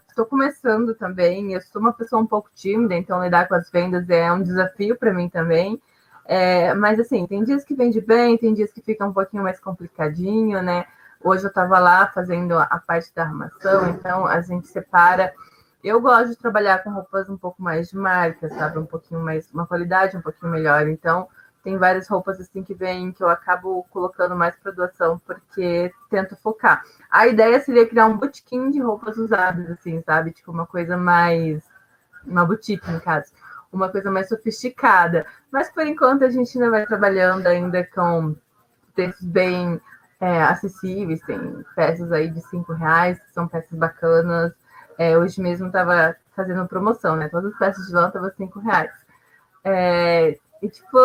estou é, começando também. Eu sou uma pessoa um pouco tímida, então lidar com as vendas é um desafio para mim também. É, mas assim, tem dias que vende bem, tem dias que fica um pouquinho mais complicadinho, né? Hoje eu estava lá fazendo a parte da armação, então a gente separa. Eu gosto de trabalhar com roupas um pouco mais de marca, sabe? Um pouquinho mais, uma qualidade um pouquinho melhor. Então, tem várias roupas assim que vêm que eu acabo colocando mais para doação, porque tento focar. A ideia seria criar um botequim de roupas usadas, assim, sabe? Tipo, uma coisa mais. Uma boutique, no caso. Uma coisa mais sofisticada. Mas por enquanto a gente ainda vai trabalhando ainda com preços bem é, acessíveis, tem peças aí de cinco reais, que são peças bacanas. É, hoje mesmo estava fazendo promoção, né? Todas as peças de lã estavam cinco reais. É, e, tipo,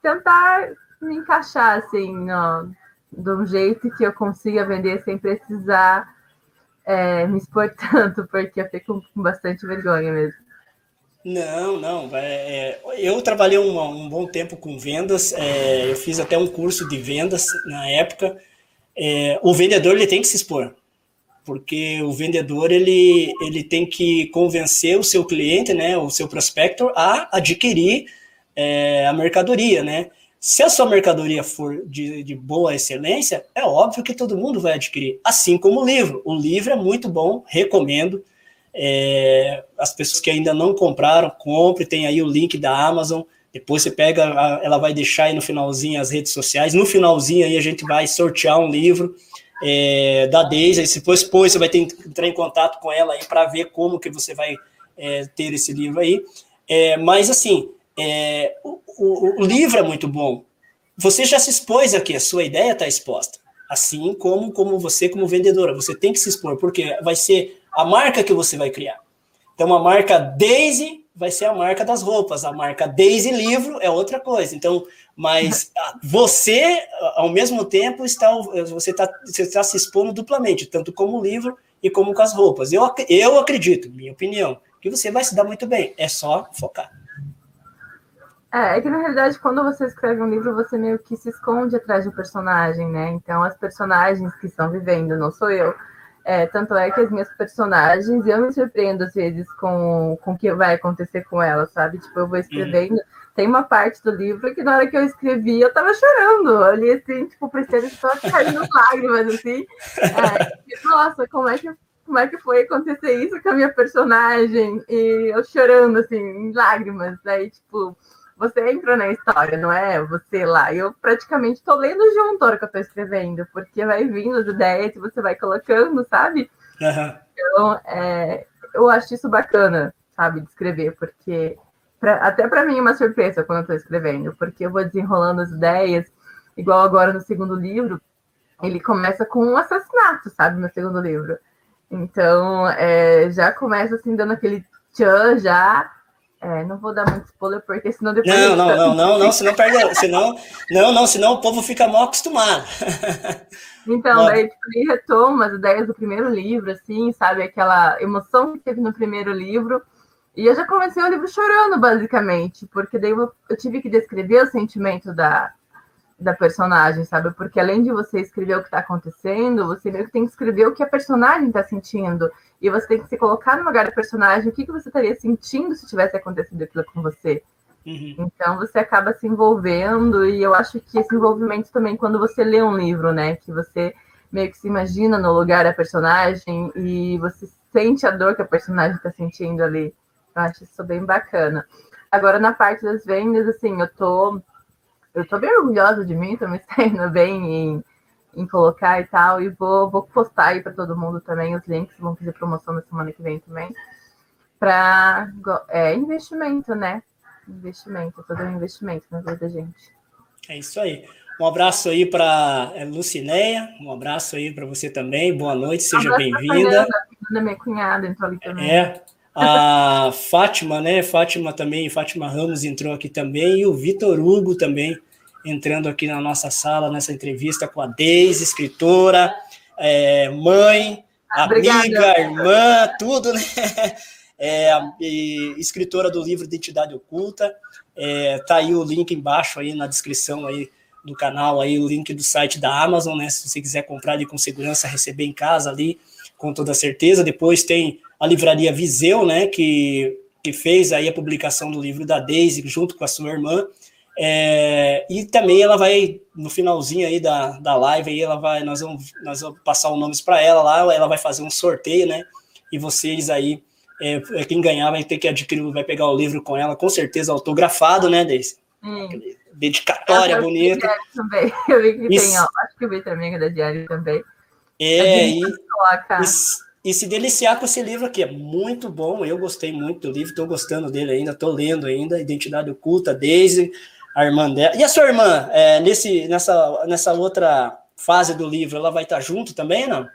tentar me encaixar, assim, no, de um jeito que eu consiga vender sem precisar é, me expor tanto, porque eu fico com bastante vergonha mesmo. Não, não. É, eu trabalhei um, um, bom tempo com vendas, é, eu fiz até um curso de vendas na época, é, o vendedor ele tem que se expor, porque o vendedor ele, ele tem que convencer o seu cliente, né, o seu prospector, a adquirir é, a mercadoria, né? Se a sua mercadoria for de, de, boa excelência, é óbvio que todo mundo vai adquirir, assim como o livro. O livro é muito bom, recomendo. É, as pessoas que ainda não compraram, compre, tem aí o link da Amazon. Depois você pega, ela vai deixar aí no finalzinho as redes sociais. No finalzinho aí a gente vai sortear um livro é, da Deise. Aí depois, depois você vai ter que entrar em contato com ela aí para ver como que você vai é, ter esse livro aí. É, mas assim, é, o, o, o, livro é muito bom. Você já se expôs aqui, a sua ideia está exposta. Assim como, como você, como vendedora, você tem que se expor, porque vai ser a marca que você vai criar. Então, a marca Daisy vai ser a marca das roupas, a marca Daisy Livro é outra coisa. Então, mas você, ao mesmo tempo, está você está você está se expondo duplamente, tanto como o livro e como com as roupas. Eu, eu acredito, minha opinião, que você vai se dar muito bem. É só focar. É, é que na realidade, quando você escreve um livro, você meio que se esconde atrás do personagem, né? Então, as personagens que estão vivendo, não sou eu. É, tanto é que as minhas personagens, eu me surpreendo às vezes com, com o que vai acontecer com elas, sabe? Tipo, eu vou escrevendo. Uhum. Tem uma parte do livro que na hora que eu escrevi, eu tava chorando. Ali, assim, tipo, precisando só caindo lágrimas, assim. É, nossa, como é que como é que foi acontecer isso com a minha personagem? E eu chorando, assim, em lágrimas. Aí, tipo, você entra na história, não é você lá. Eu praticamente estou lendo junto hora que eu estou escrevendo, porque vai vindo as ideias e você vai colocando, sabe? Uhum. Então, é, eu acho isso bacana, sabe, de escrever, porque pra, até para mim é uma surpresa quando eu estou escrevendo, porque eu vou desenrolando as ideias, igual agora no segundo livro, ele começa com um assassinato, sabe, no segundo livro. Então, é, já começa assim, dando aquele tchan já, é, não vou dar muito spoiler, porque senão depois. Não, não, não, não, não, senão perde. senão, não, não, senão o povo fica mal acostumado. Então, daí tipo, retoma as ideias do primeiro livro, assim, sabe? Aquela emoção que teve no primeiro livro. E eu já comecei o livro chorando, basicamente, porque daí eu, eu tive que descrever o sentimento da, da personagem, sabe? Porque além de você escrever o que está acontecendo, você meio que tem que escrever o que a personagem está sentindo. E você tem que se colocar no lugar do personagem, o que, que você estaria sentindo se tivesse acontecido aquilo com você. Uhum. Então você acaba se envolvendo, e eu acho que esse envolvimento também, quando você lê um livro, né? Que você meio que se imagina no lugar da personagem e você sente a dor que a personagem está sentindo ali. Eu acho isso bem bacana. Agora, na parte das vendas, assim, eu tô eu tô bem orgulhosa de mim, tô me saindo bem em, em colocar e tal, e vou, vou postar aí para todo mundo também os links, vão fazer promoção na semana que vem também, para é, investimento, né? Investimento, todo um investimento na vida da gente. É isso aí. Um abraço aí para é, Lucinéia, um abraço aí para você também, boa noite, seja bem-vinda. Da minha cunhada entrou ali também. É, a Fátima, né? Fátima também, Fátima Ramos entrou aqui também, e o Vitor Hugo também entrando aqui na nossa sala, nessa entrevista com a Deise, escritora, é, mãe, Obrigada. amiga, irmã, tudo, né? É, escritora do livro Identidade Oculta. É, tá aí o link embaixo aí na descrição aí do canal, aí o link do site da Amazon, né? Se você quiser comprar ali com segurança, receber em casa ali, com toda certeza. Depois tem a livraria Viseu, né? Que, que fez aí a publicação do livro da Daisy junto com a sua irmã. É, e também ela vai, no finalzinho aí da, da live, aí ela vai, nós vamos, nós vamos passar os nomes para ela lá, ela vai fazer um sorteio, né? E vocês aí, é, é, quem ganhar vai ter que adquirir, vai pegar o livro com ela, com certeza autografado, né, Deise? Hum. Dedicatória bonita. Também. Eu vi que Isso. tem, ó, acho que o Vitor Amiga da Diário também. É, e, e, e, se deliciar com esse livro aqui, é muito bom, eu gostei muito do livro, estou gostando dele ainda, estou lendo ainda, Identidade Oculta, Daisy, a irmã dela. E a sua irmã, é, nesse, nessa, nessa outra fase do livro, ela vai estar junto também, não?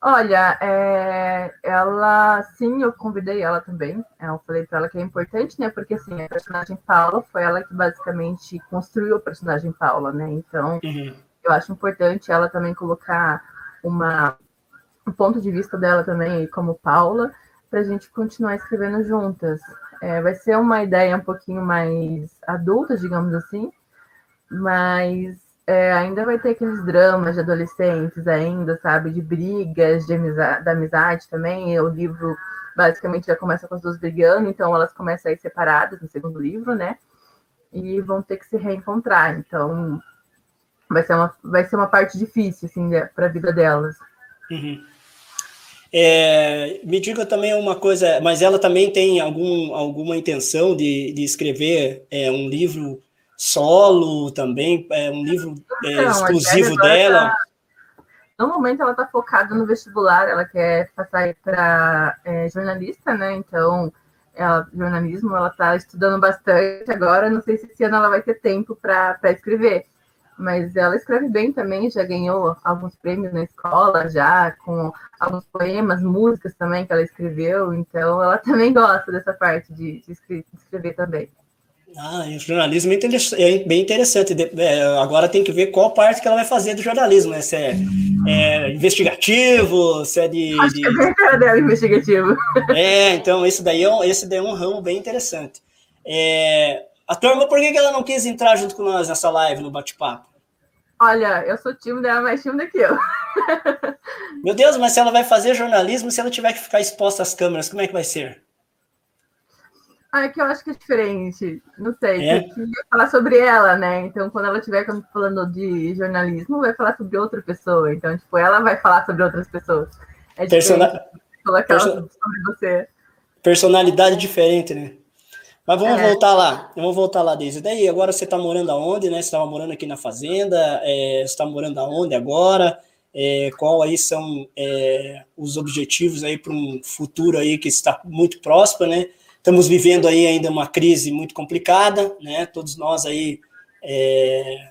Olha, é, ela, sim, eu convidei ela também. Eu falei para ela que é importante, né? Porque assim, a personagem Paula foi ela que basicamente construiu a personagem Paula, né? Então, uhum. Eu acho importante ela também colocar uma, um ponto de vista dela também como Paula, para a gente continuar escrevendo juntas. É, vai ser uma ideia um pouquinho mais adulta, digamos assim, mas é, ainda vai ter aqueles dramas de adolescentes ainda, sabe? De brigas, de amizade, da amizade também. O livro basicamente já começa com as duas brigando, então elas começam a ir separadas no segundo livro, né? E vão ter que se reencontrar. Então vai ser uma, vai ser uma parte difícil, assim, para a vida delas. Uhum. É, me diga também uma coisa, mas ela também tem algum, alguma intenção de, de escrever é, um livro solo também, é, um livro é, então, exclusivo dela? Tá, no momento ela está focada no vestibular, ela quer passar para é, jornalista, né? Então, ela, jornalismo, ela está estudando bastante agora, não sei se esse ano ela vai ter tempo para escrever mas ela escreve bem também, já ganhou alguns prêmios na escola, já com alguns poemas, músicas também que ela escreveu, então ela também gosta dessa parte de, de escrever também. Ah, o jornalismo é bem interessante. É, agora tem que ver qual parte que ela vai fazer do jornalismo, né? Se é, é investigativo, se é de. Acho de... que é cara dela investigativo. É, então esse daí é um, esse daí é um ramo bem interessante. É, a turma, por que ela não quis entrar junto com nós nessa live, no bate-papo? Olha, eu sou tímida, ela é mais tímida que eu. Meu Deus, mas se ela vai fazer jornalismo, se ela tiver que ficar exposta às câmeras, como é que vai ser? Ah, é que eu acho que é diferente. Não sei. É? Que falar sobre ela, né? Então, quando ela estiver falando de jornalismo, vai falar sobre outra pessoa. Então, tipo, ela vai falar sobre outras pessoas. É Persona... colocar Person... sobre você. Personalidade diferente, né? Mas vamos é. voltar lá. Vamos voltar lá, desde daí. Agora você está morando aonde, né? Você estava morando aqui na fazenda. É, você está morando aonde agora? É, qual aí são é, os objetivos aí para um futuro aí que está muito próximo, né? Estamos vivendo aí ainda uma crise muito complicada, né? Todos nós aí, é,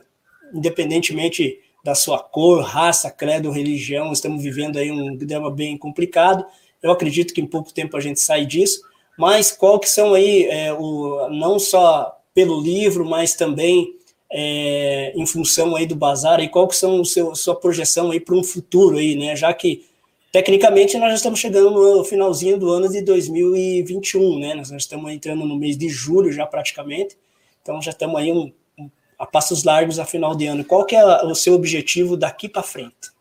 independentemente da sua cor, raça, credo, religião, estamos vivendo aí um drama bem complicado. Eu acredito que em pouco tempo a gente sai disso, mas qual que são aí, é, o, não só pelo livro, mas também é, em função aí do bazar, e qual que são o seu, sua projeção aí para um futuro aí, né? Já que Tecnicamente, nós já estamos chegando no finalzinho do ano de 2021, né? Nós estamos entrando no mês de julho já praticamente, então já estamos aí um, um, a passos largos a final de ano. Qual que é o seu objetivo daqui para frente?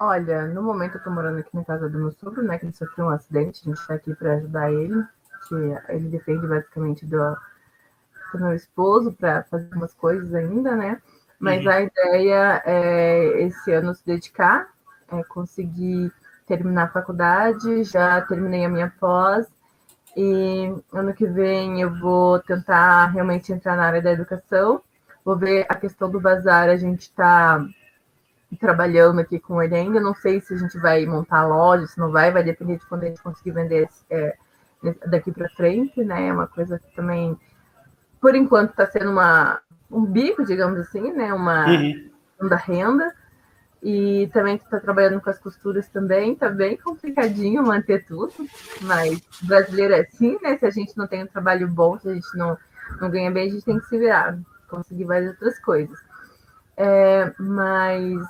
Olha, no momento eu estou morando aqui na casa do meu sogro, né? Que ele sofreu um acidente, a gente está aqui para ajudar ele, que ele depende basicamente do, do meu esposo para fazer algumas coisas ainda, né? Mas uhum. a ideia é esse ano se dedicar é, consegui terminar a faculdade, já terminei a minha pós, e ano que vem eu vou tentar realmente entrar na área da educação. Vou ver a questão do bazar, a gente está trabalhando aqui com ele ainda. Não sei se a gente vai montar loja, se não vai, vai depender de quando a gente conseguir vender é, daqui para frente, né? É uma coisa que também, por enquanto, está sendo uma, um bico, digamos assim, né? Uma, uhum. da renda. E também está trabalhando com as costuras também, tá bem complicadinho manter tudo, mas brasileiro é assim, né? Se a gente não tem um trabalho bom, se a gente não, não ganha bem, a gente tem que se virar, conseguir várias outras coisas. É, mas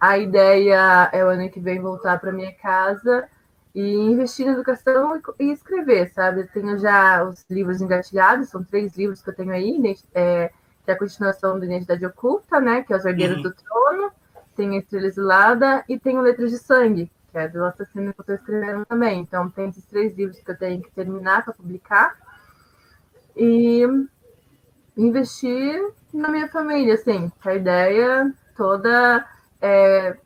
a ideia é o ano que vem voltar para minha casa e investir na educação e, escrever, sabe? Eu tenho já os livros engatilhados, são três livros que eu tenho aí, é, que é a continuação da Identidade Oculta, né? Que é Os Herdeiros uhum. do Trono, tem a Estrela Exilada e tem o Letras de Sangue, que é do assassino que eu estou escrevendo também. Então, tem esses três livros que eu tenho que terminar para publicar. E investir na minha família, assim, a ideia toda é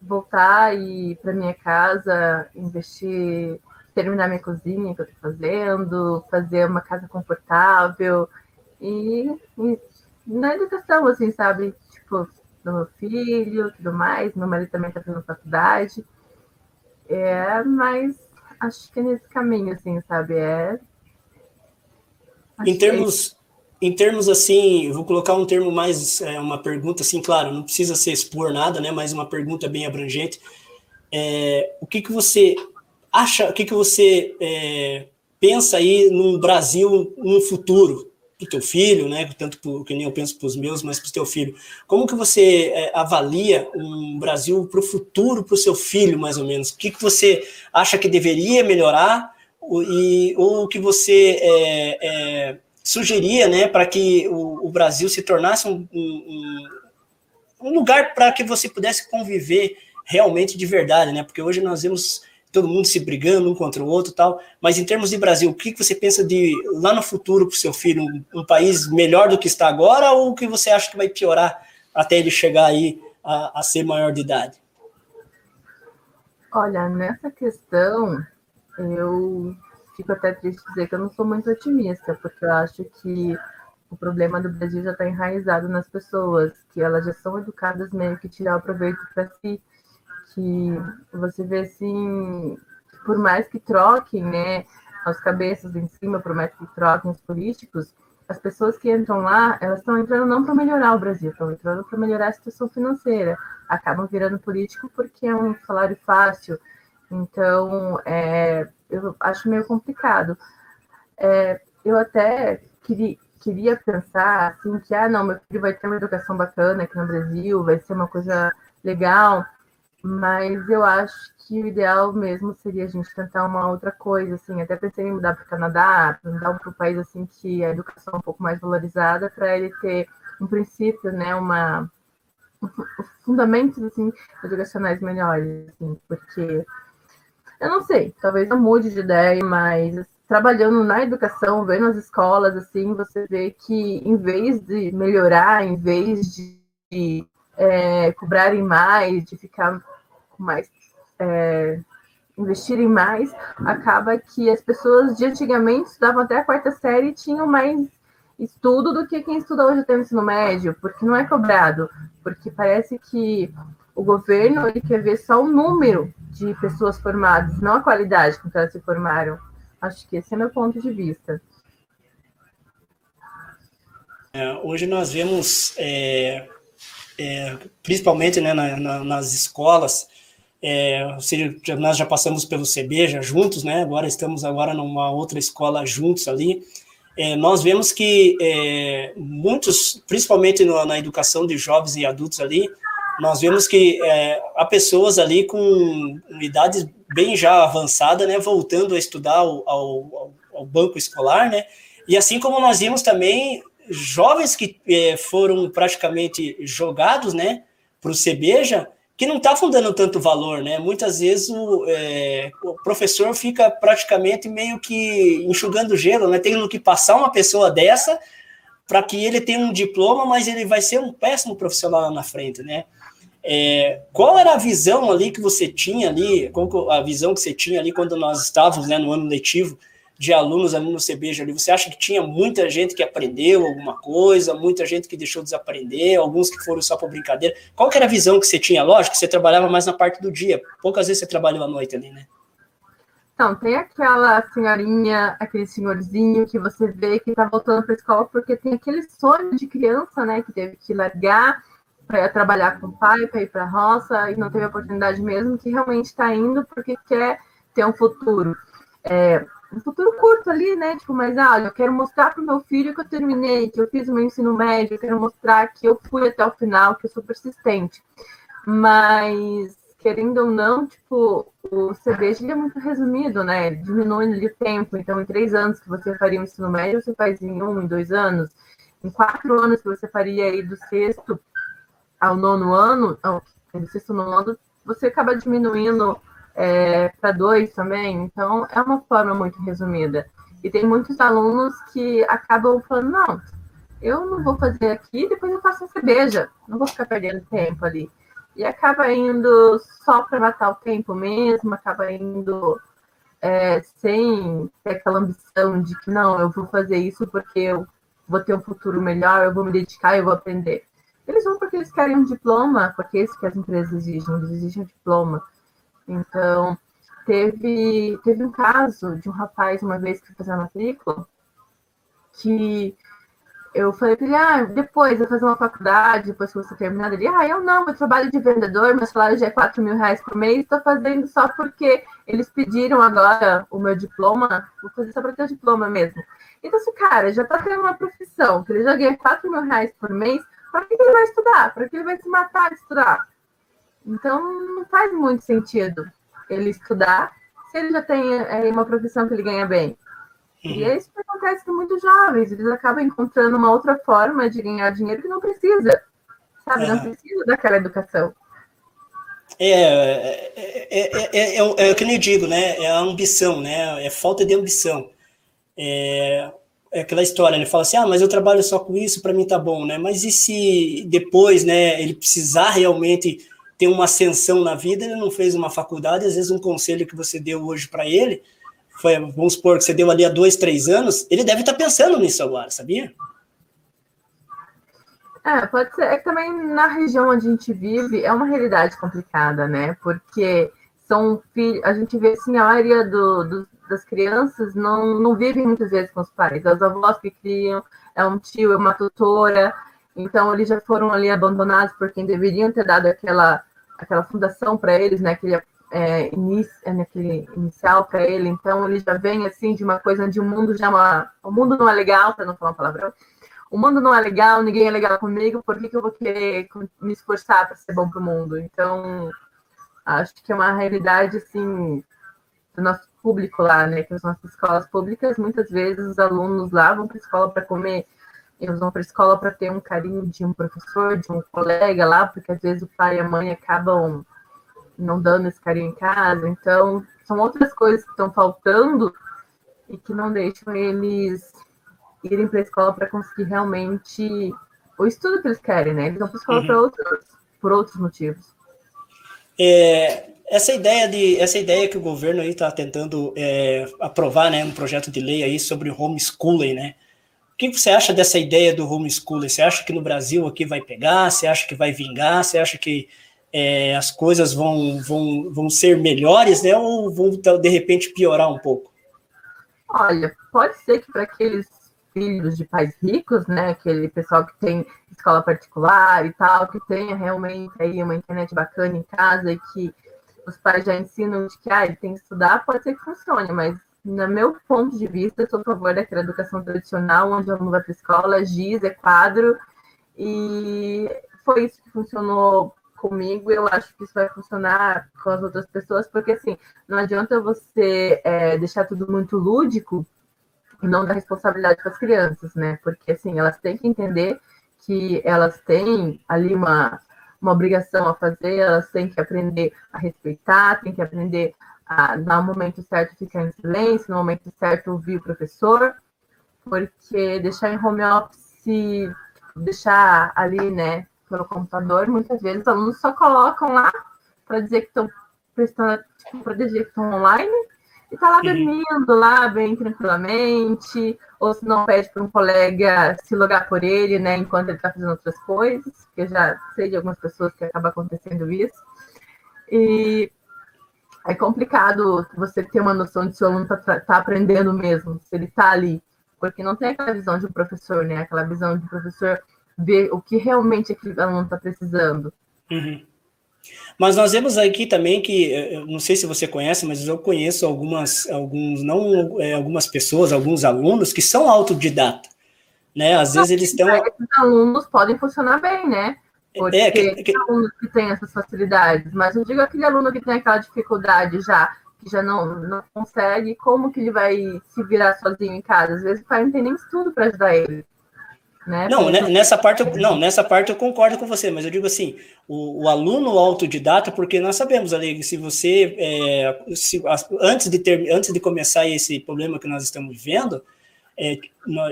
voltar e para minha casa, investir, terminar minha cozinha que eu estou fazendo, fazer uma casa confortável e, e na educação, assim, sabe? Tipo, do meu filho, tudo mais. Meu marido também está fazendo faculdade. É, mas acho que é nesse caminho, assim, sabe? É. em é termos. Em termos assim, vou colocar um termo mais, é, uma pergunta assim, claro, não precisa ser expor nada, né? Mas uma pergunta bem abrangente. É, o que que você acha? O que que você é, pensa aí no Brasil no futuro? o teu filho, né? Tanto pro, que nem eu penso para os meus, mas para o teu filho. Como que você é, avalia um Brasil para o futuro, para o seu filho, mais ou menos? O que, que você acha que deveria melhorar e, ou o que você é, é, sugeria, né, para que o, o, Brasil se tornasse um, um, um lugar para que você pudesse conviver realmente de verdade, né? Porque hoje nós vemos todo mundo se brigando um contra o outro tal. Mas em termos de Brasil, o que você pensa de lá no futuro para o seu filho, um, um, país melhor do que está agora, ou o que você acha que vai piorar até ele chegar aí a, a ser maior de idade? Olha, nessa questão, eu fico até triste dizer que eu não sou muito otimista, porque eu acho que o problema do Brasil já está enraizado nas pessoas, que elas já são educadas meio que tirar o proveito para si que você vê assim, por mais que troquem, né, as cabeças em cima, por mais que troquem os políticos, as pessoas que entram lá, elas estão entrando não para melhorar o Brasil, estão entrando para melhorar a situação financeira. Acabam virando político porque é um salário fácil. Então, é, eu acho meio complicado. É, eu até queria, queria pensar assim que ah não meu filho vai ter uma educação bacana aqui no Brasil vai ser uma coisa legal mas eu acho que o ideal mesmo seria a gente tentar uma outra coisa assim até pensei em mudar para o Canadá mudar para um país assim que a educação é um pouco mais valorizada para ele ter um princípio né uma fundamentos assim educacionais melhores assim porque eu não sei talvez eu mude de ideia mas trabalhando na educação, vendo as escolas, assim, você vê que em vez de melhorar, em vez de é, cobrarem mais, de ficar mais. É, investirem mais, acaba que as pessoas de antigamente estudavam até a quarta série e tinham mais estudo do que quem estuda hoje até o ensino médio, porque não é cobrado, porque parece que o governo ele quer ver só o número de pessoas formadas, não a qualidade com que elas se formaram. Acho que esse é meu ponto de vista. É, hoje nós vemos, é, é, principalmente né, na, na, nas escolas, é, seja, nós já passamos pelo CB juntos, né? Agora estamos agora numa outra escola juntos ali. É, nós vemos que é, muitos, principalmente no, na educação de jovens e adultos ali, nós vemos que é, há pessoas ali com idades bem já avançada, né, voltando a estudar ao, ao, ao, banco escolar, né, e assim como nós vimos também jovens que é, foram praticamente jogados, né, para o CBJA, que não estavam dando tanto valor, né, muitas vezes o, é, o, professor fica praticamente meio que enxugando gelo, né, tendo que passar uma pessoa dessa para que ele tenha um diploma, mas ele vai ser um péssimo profissional lá na frente, né, é, qual era a visão ali que você tinha ali, a visão que você tinha ali quando nós estávamos né, no ano letivo de alunos ali no CBJ ali? Você acha que tinha muita gente que aprendeu alguma coisa, muita gente que deixou de desaprender, alguns que foram só por brincadeira? Qual era a visão que você tinha? Lógico que você trabalhava mais na parte do dia, poucas vezes você trabalhou à noite ali, né? Então, tem aquela senhorinha, aquele senhorzinho que você vê que tá voltando para a escola porque tem aquele sonho de criança, né, que teve que largar para trabalhar com o pai, para ir para a roça, e não teve oportunidade mesmo, que realmente está indo porque quer ter um futuro. É, um futuro curto ali, né? Tipo, mas ah, eu quero mostrar para o meu filho que eu terminei, que eu fiz o meu ensino médio, eu quero mostrar que eu fui até o final, que eu sou persistente. Mas, querendo ou não, tipo, o CBG é muito resumido, né? Diminui de tempo. Então, em três anos que você faria o ensino médio, você faz em um, em dois anos. Em quatro anos que você faria aí do sexto ao nono ano, ao sexto nono ano, você acaba diminuindo é, para dois também. Então, é uma forma muito resumida. E tem muitos alunos que acabam falando, não, eu não vou fazer aqui, depois eu faço a cerveja, não vou ficar perdendo tempo ali. E acaba indo só para matar o tempo mesmo, acaba indo é, sem ter aquela ambição de que não, eu vou fazer isso porque eu vou ter um futuro melhor, eu vou me dedicar, eu vou aprender. Eles vão porque eles querem um diploma, porque é isso que as empresas exigem, eles exigem um diploma. Então, teve, teve um caso de um rapaz, uma vez que foi fazer a matrícula, que eu falei para ele, ah, depois eu fazer uma faculdade, depois que você terminar, ele, ah, eu não, eu trabalho de vendedor, meu salário já é 4 mil reais por mês, estou fazendo só porque eles pediram agora o meu diploma, vou fazer só para ter o diploma mesmo. Então, esse cara já está tendo uma profissão, que ele já ganha 4 mil reais por mês, para que ele vai estudar? Para que ele vai se matar de estudar? Então, não faz muito sentido ele estudar se ele já tem é, uma profissão que ele ganha bem. Uhum. E é isso que acontece com muitos jovens. Eles acabam encontrando uma outra forma de ganhar dinheiro que não precisa. Sabe? É. Não precisa daquela educação. É, é, é, é, o que eu digo, né? É a ambição, né? É falta de ambição. É, é aquela história, ele fala assim, ah, mas eu trabalho só com isso, para mim tá bom, né? Mas e se depois, né, ele precisar realmente ter uma ascensão na vida, ele não fez uma faculdade, às vezes um conselho que você deu hoje para ele, foi, vamos supor que você deu ali há dois, três anos, ele deve estar tá pensando nisso agora, sabia? É, pode ser. É que também na região onde a gente vive é uma realidade complicada, né? Porque são filhos, a gente vê assim, a maioria do, do das crianças não, não vivem muitas vezes com os pais. As avós que criam, é um tio, é uma tutora. Então, eles já foram ali abandonados por quem deveriam ter dado aquela, aquela fundação para eles, né? Aquele, é, inicio, é naquele inicial para ele, então ele já vem assim de uma coisa de um mundo já uma, o mundo não é legal, para não falar uma palavrão, o mundo não é legal, ninguém é legal comigo, por que, que eu vou querer me esforçar para ser bom para o mundo? Então, acho que é uma realidade assim do nosso público lá, né? Que as nossas escolas públicas, muitas vezes os alunos lá vão para a escola para comer, eles vão para a escola para ter um carinho de um professor, de um colega lá, porque às vezes o pai e a mãe acabam não dando esse carinho em casa. Então, são outras coisas que estão faltando e que não deixam eles irem para a escola para conseguir realmente o estudo que eles querem, né? Eles vão para a escola uhum. outros, por outros motivos. É, essa ideia de essa ideia que o governo aí está tentando é, aprovar, né, um projeto de lei aí sobre homeschooling, né? O que você acha dessa ideia do homeschooling? Você acha que no Brasil aqui vai pegar? Você acha que vai vingar? Você acha que é, as coisas vão, vão, vão ser melhores, né? Ou vão de repente piorar um pouco? Olha, pode ser que para aqueles filhos de pais ricos, né? Aquele pessoal que tem escola particular e tal, que tenha realmente aí uma internet bacana em casa e que os pais já ensinam de que ah, ele tem que estudar, pode ser que funcione, mas no meu ponto de vista, eu sou a favor daquela educação tradicional, onde o aluno vai para a escola, giz, é quadro, e foi isso que funcionou comigo, eu acho que isso vai funcionar com as outras pessoas, porque assim, não adianta você é, deixar tudo muito lúdico e não dar responsabilidade para as crianças, né? Porque assim, elas têm que entender que elas têm ali uma, uma obrigação a fazer, elas têm que aprender a respeitar, têm que aprender a, no momento certo, ficar em silêncio, no momento certo, ouvir o professor, porque deixar em home office, deixar ali, né, pelo computador, muitas vezes os alunos só colocam lá para dizer que estão prestando, tipo, para dizer que estão online e tá lá uhum. dormindo lá bem tranquilamente, ou se não pede para um colega se logar por ele, né, enquanto ele está fazendo outras coisas, que eu já sei de algumas pessoas que acaba acontecendo isso. E é complicado você ter uma noção de se o aluno está tá aprendendo mesmo, se ele está ali, porque não tem aquela visão de um professor, né, aquela visão de um professor ver o que realmente aquele aluno está precisando. Uhum. Mas nós vemos aqui também que, eh, não sei se você conhece, mas eu conheço algumas, alguns, não é, algumas pessoas, alguns alunos que são autodidata, né? Às vezes eles estão. Esses alunos podem funcionar bem, né? Porque é, que, que... alunos que têm essas facilidades, mas eu digo aquele aluno que tem aquela dificuldade já, que já não, não consegue, como que ele vai se virar sozinho em casa? Às vezes o pai não tem nem estudo para ajudar ele. Né? Não, né, nessa parte eu, não, nessa parte eu concordo com você, mas eu digo assim, o, o aluno autodidata, porque nós sabemos ali que se você é, se, antes de ter, antes de começar esse problema que nós estamos vivendo, é,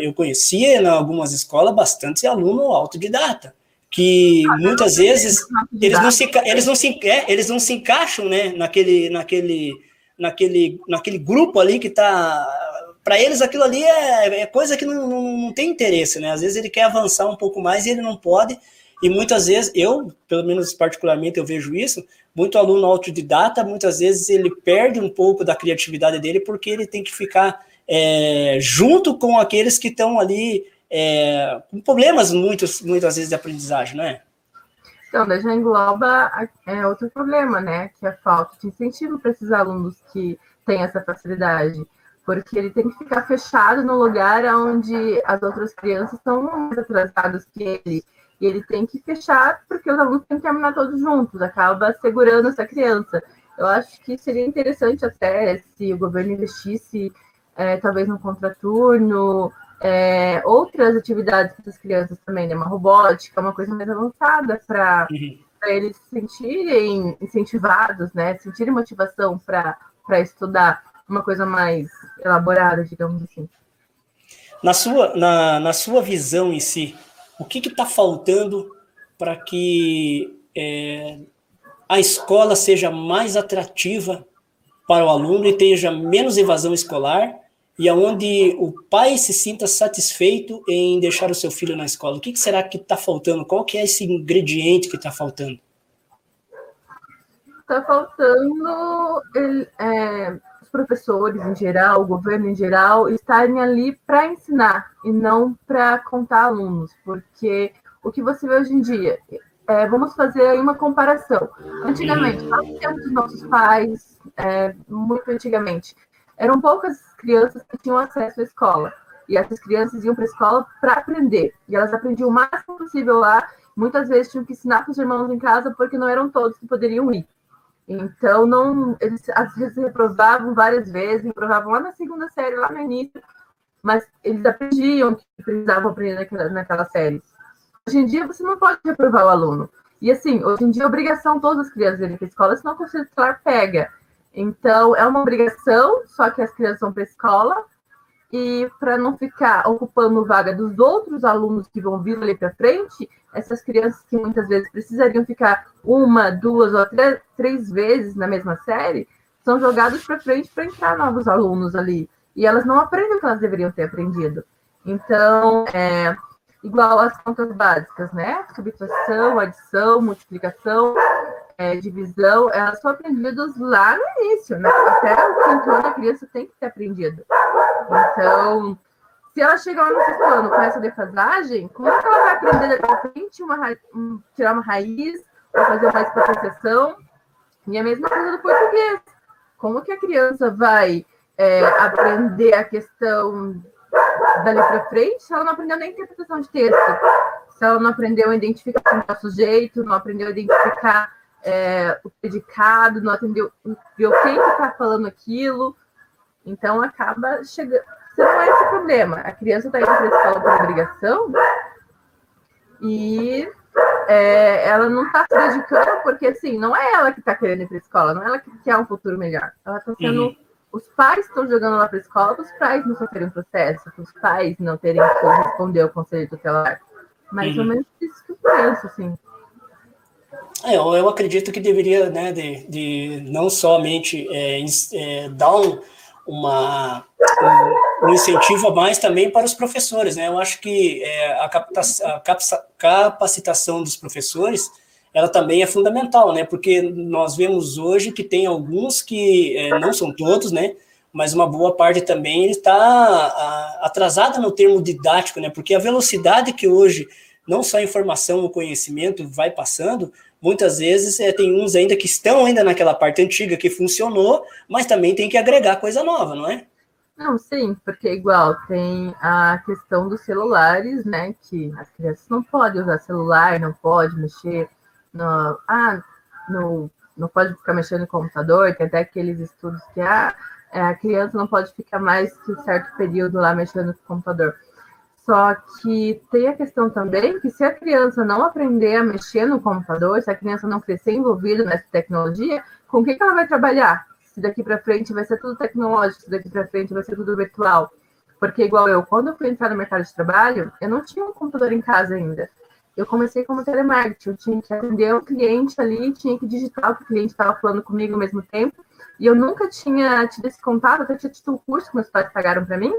eu conhecia em algumas escolas bastante aluno autodidata, que ah, muitas vezes eles não se eles não se é, eles não se encaixam, né, naquele naquele naquele naquele grupo ali que está para eles aquilo ali é, é coisa que não, não, não, tem interesse, né? Às vezes ele quer avançar um pouco mais e ele não pode, e muitas vezes, eu, pelo menos particularmente, eu vejo isso, muito aluno autodidata, muitas vezes ele perde um pouco da criatividade dele porque ele tem que ficar é, junto com aqueles que estão ali é, com problemas muitos, muitas vezes de aprendizagem, não é? Então, já engloba é, outro problema, né? Que é a falta de incentivo para esses alunos que têm essa facilidade porque ele tem que ficar fechado no lugar onde as outras crianças estão mais atrasadas que ele. E ele tem que fechar porque os alunos têm que terminar todos juntos, acaba segurando essa criança. Eu acho que seria interessante até se o governo investisse, é, talvez no contraturno, é, outras atividades para as crianças também, né? Uma robótica, uma coisa mais avançada para uhum. eles se sentirem incentivados, né? Sentirem motivação para estudar uma coisa mais elaborada, digamos assim. Na sua, na, na sua visão em si, o que está faltando para que é, a escola seja mais atrativa para o aluno e tenha menos evasão escolar e aonde o pai se sinta satisfeito em deixar o seu filho na escola? O que, que será que está faltando? Qual que é esse ingrediente que está faltando? Está faltando é, professores em geral, o governo em geral, estarem ali para ensinar e não para contar alunos, porque o que você vê hoje em dia é, vamos fazer uma comparação. Antigamente, nós temos os nossos pais, é, muito antigamente, eram poucas crianças que tinham acesso à escola. E essas crianças iam para a escola para aprender. E elas aprendiam o máximo possível lá. Muitas vezes tinham que ensinar para os irmãos em casa, porque não eram todos que poderiam ir. Então, não, eles às vezes reprovavam várias vezes, reprovavam lá na segunda série, lá no início, mas eles aprendiam que precisavam aprender naquela, naquela série. Hoje em dia, você não pode reprovar o aluno. E assim, hoje em dia é obrigação todas as crianças irem para a escola, senão o conselho escolar pega. Então, é uma obrigação, só que as crianças vão para a escola, e para não ficar ocupando vaga dos outros alunos que vão vir ali para frente, essas crianças que muitas vezes precisariam ficar uma, duas ou três, três vezes na mesma série, são jogadas para frente para entrar novos alunos ali. E elas não aprendem o que elas deveriam ter aprendido. Então, é, igual as contas básicas, né? Subtração, adição, multiplicação, é, divisão, elas são aprendidas lá no início, né? Até o quinto ano a criança tem que ter aprendido. Então, se ela chegar no sexto ano com essa defasagem, como é que ela vai aprender daqui a frente uma um, tirar uma raiz, ou fazer uma exponenciação? E a mesma coisa do português. Como que a criança vai é, aprender a questão dali para frente se ela não aprendeu nem interpretação de texto? Se ela não aprendeu a identificar o sujeito, não aprendeu a identificar é, o predicado, não aprendeu ver quem que está falando aquilo. Então acaba chegando. Você não é esse problema. A criança está indo para a escola por obrigação e é, ela não está se dedicando porque assim, não é ela que está querendo ir para a escola, não é ela que quer um futuro melhor. Ela está sendo. Uhum os pais estão jogando lá para a escola para os pais não sofrerem processo, para os pais não terem que responder ao conselho tutelar. Mais uhum. ou menos isso que eu penso, assim. É, eu acredito que deveria, né, de, de não somente é, é, dar um, uma, um, um, incentivo a mais também para os professores, né? Eu acho que é, a, a capacitação dos professores ela também é fundamental, né? Porque nós vemos hoje que tem alguns que é, não são todos, né? Mas uma boa parte também está atrasada no termo didático, né? Porque a velocidade que hoje não só a informação, o conhecimento vai passando, muitas vezes é, tem uns ainda que estão ainda naquela parte antiga que funcionou, mas também tem que agregar coisa nova, não é? Não, sim, porque igual tem a questão dos celulares, né? Que as crianças não podem usar celular, não pode mexer no, ah, no, não pode ficar mexendo no computador, tem até aqueles estudos que ah, é, a criança não pode ficar mais que um certo período lá mexendo no computador. Só que tem a questão também que se a criança não aprender a mexer no computador, se a criança não crescer envolvida nessa tecnologia, com o que, ela vai trabalhar? Se daqui para frente vai ser tudo tecnológico, se daqui para frente vai ser tudo virtual. Porque, igual eu, quando eu fui entrar no mercado de trabalho, eu não tinha um computador em casa ainda eu comecei como telemarketing, eu tinha que atender o cliente ali, tinha que digitar o que o cliente estava falando comigo ao mesmo tempo, e eu nunca tinha tido esse contato, até tinha tido um curso que meus pais pagaram para mim,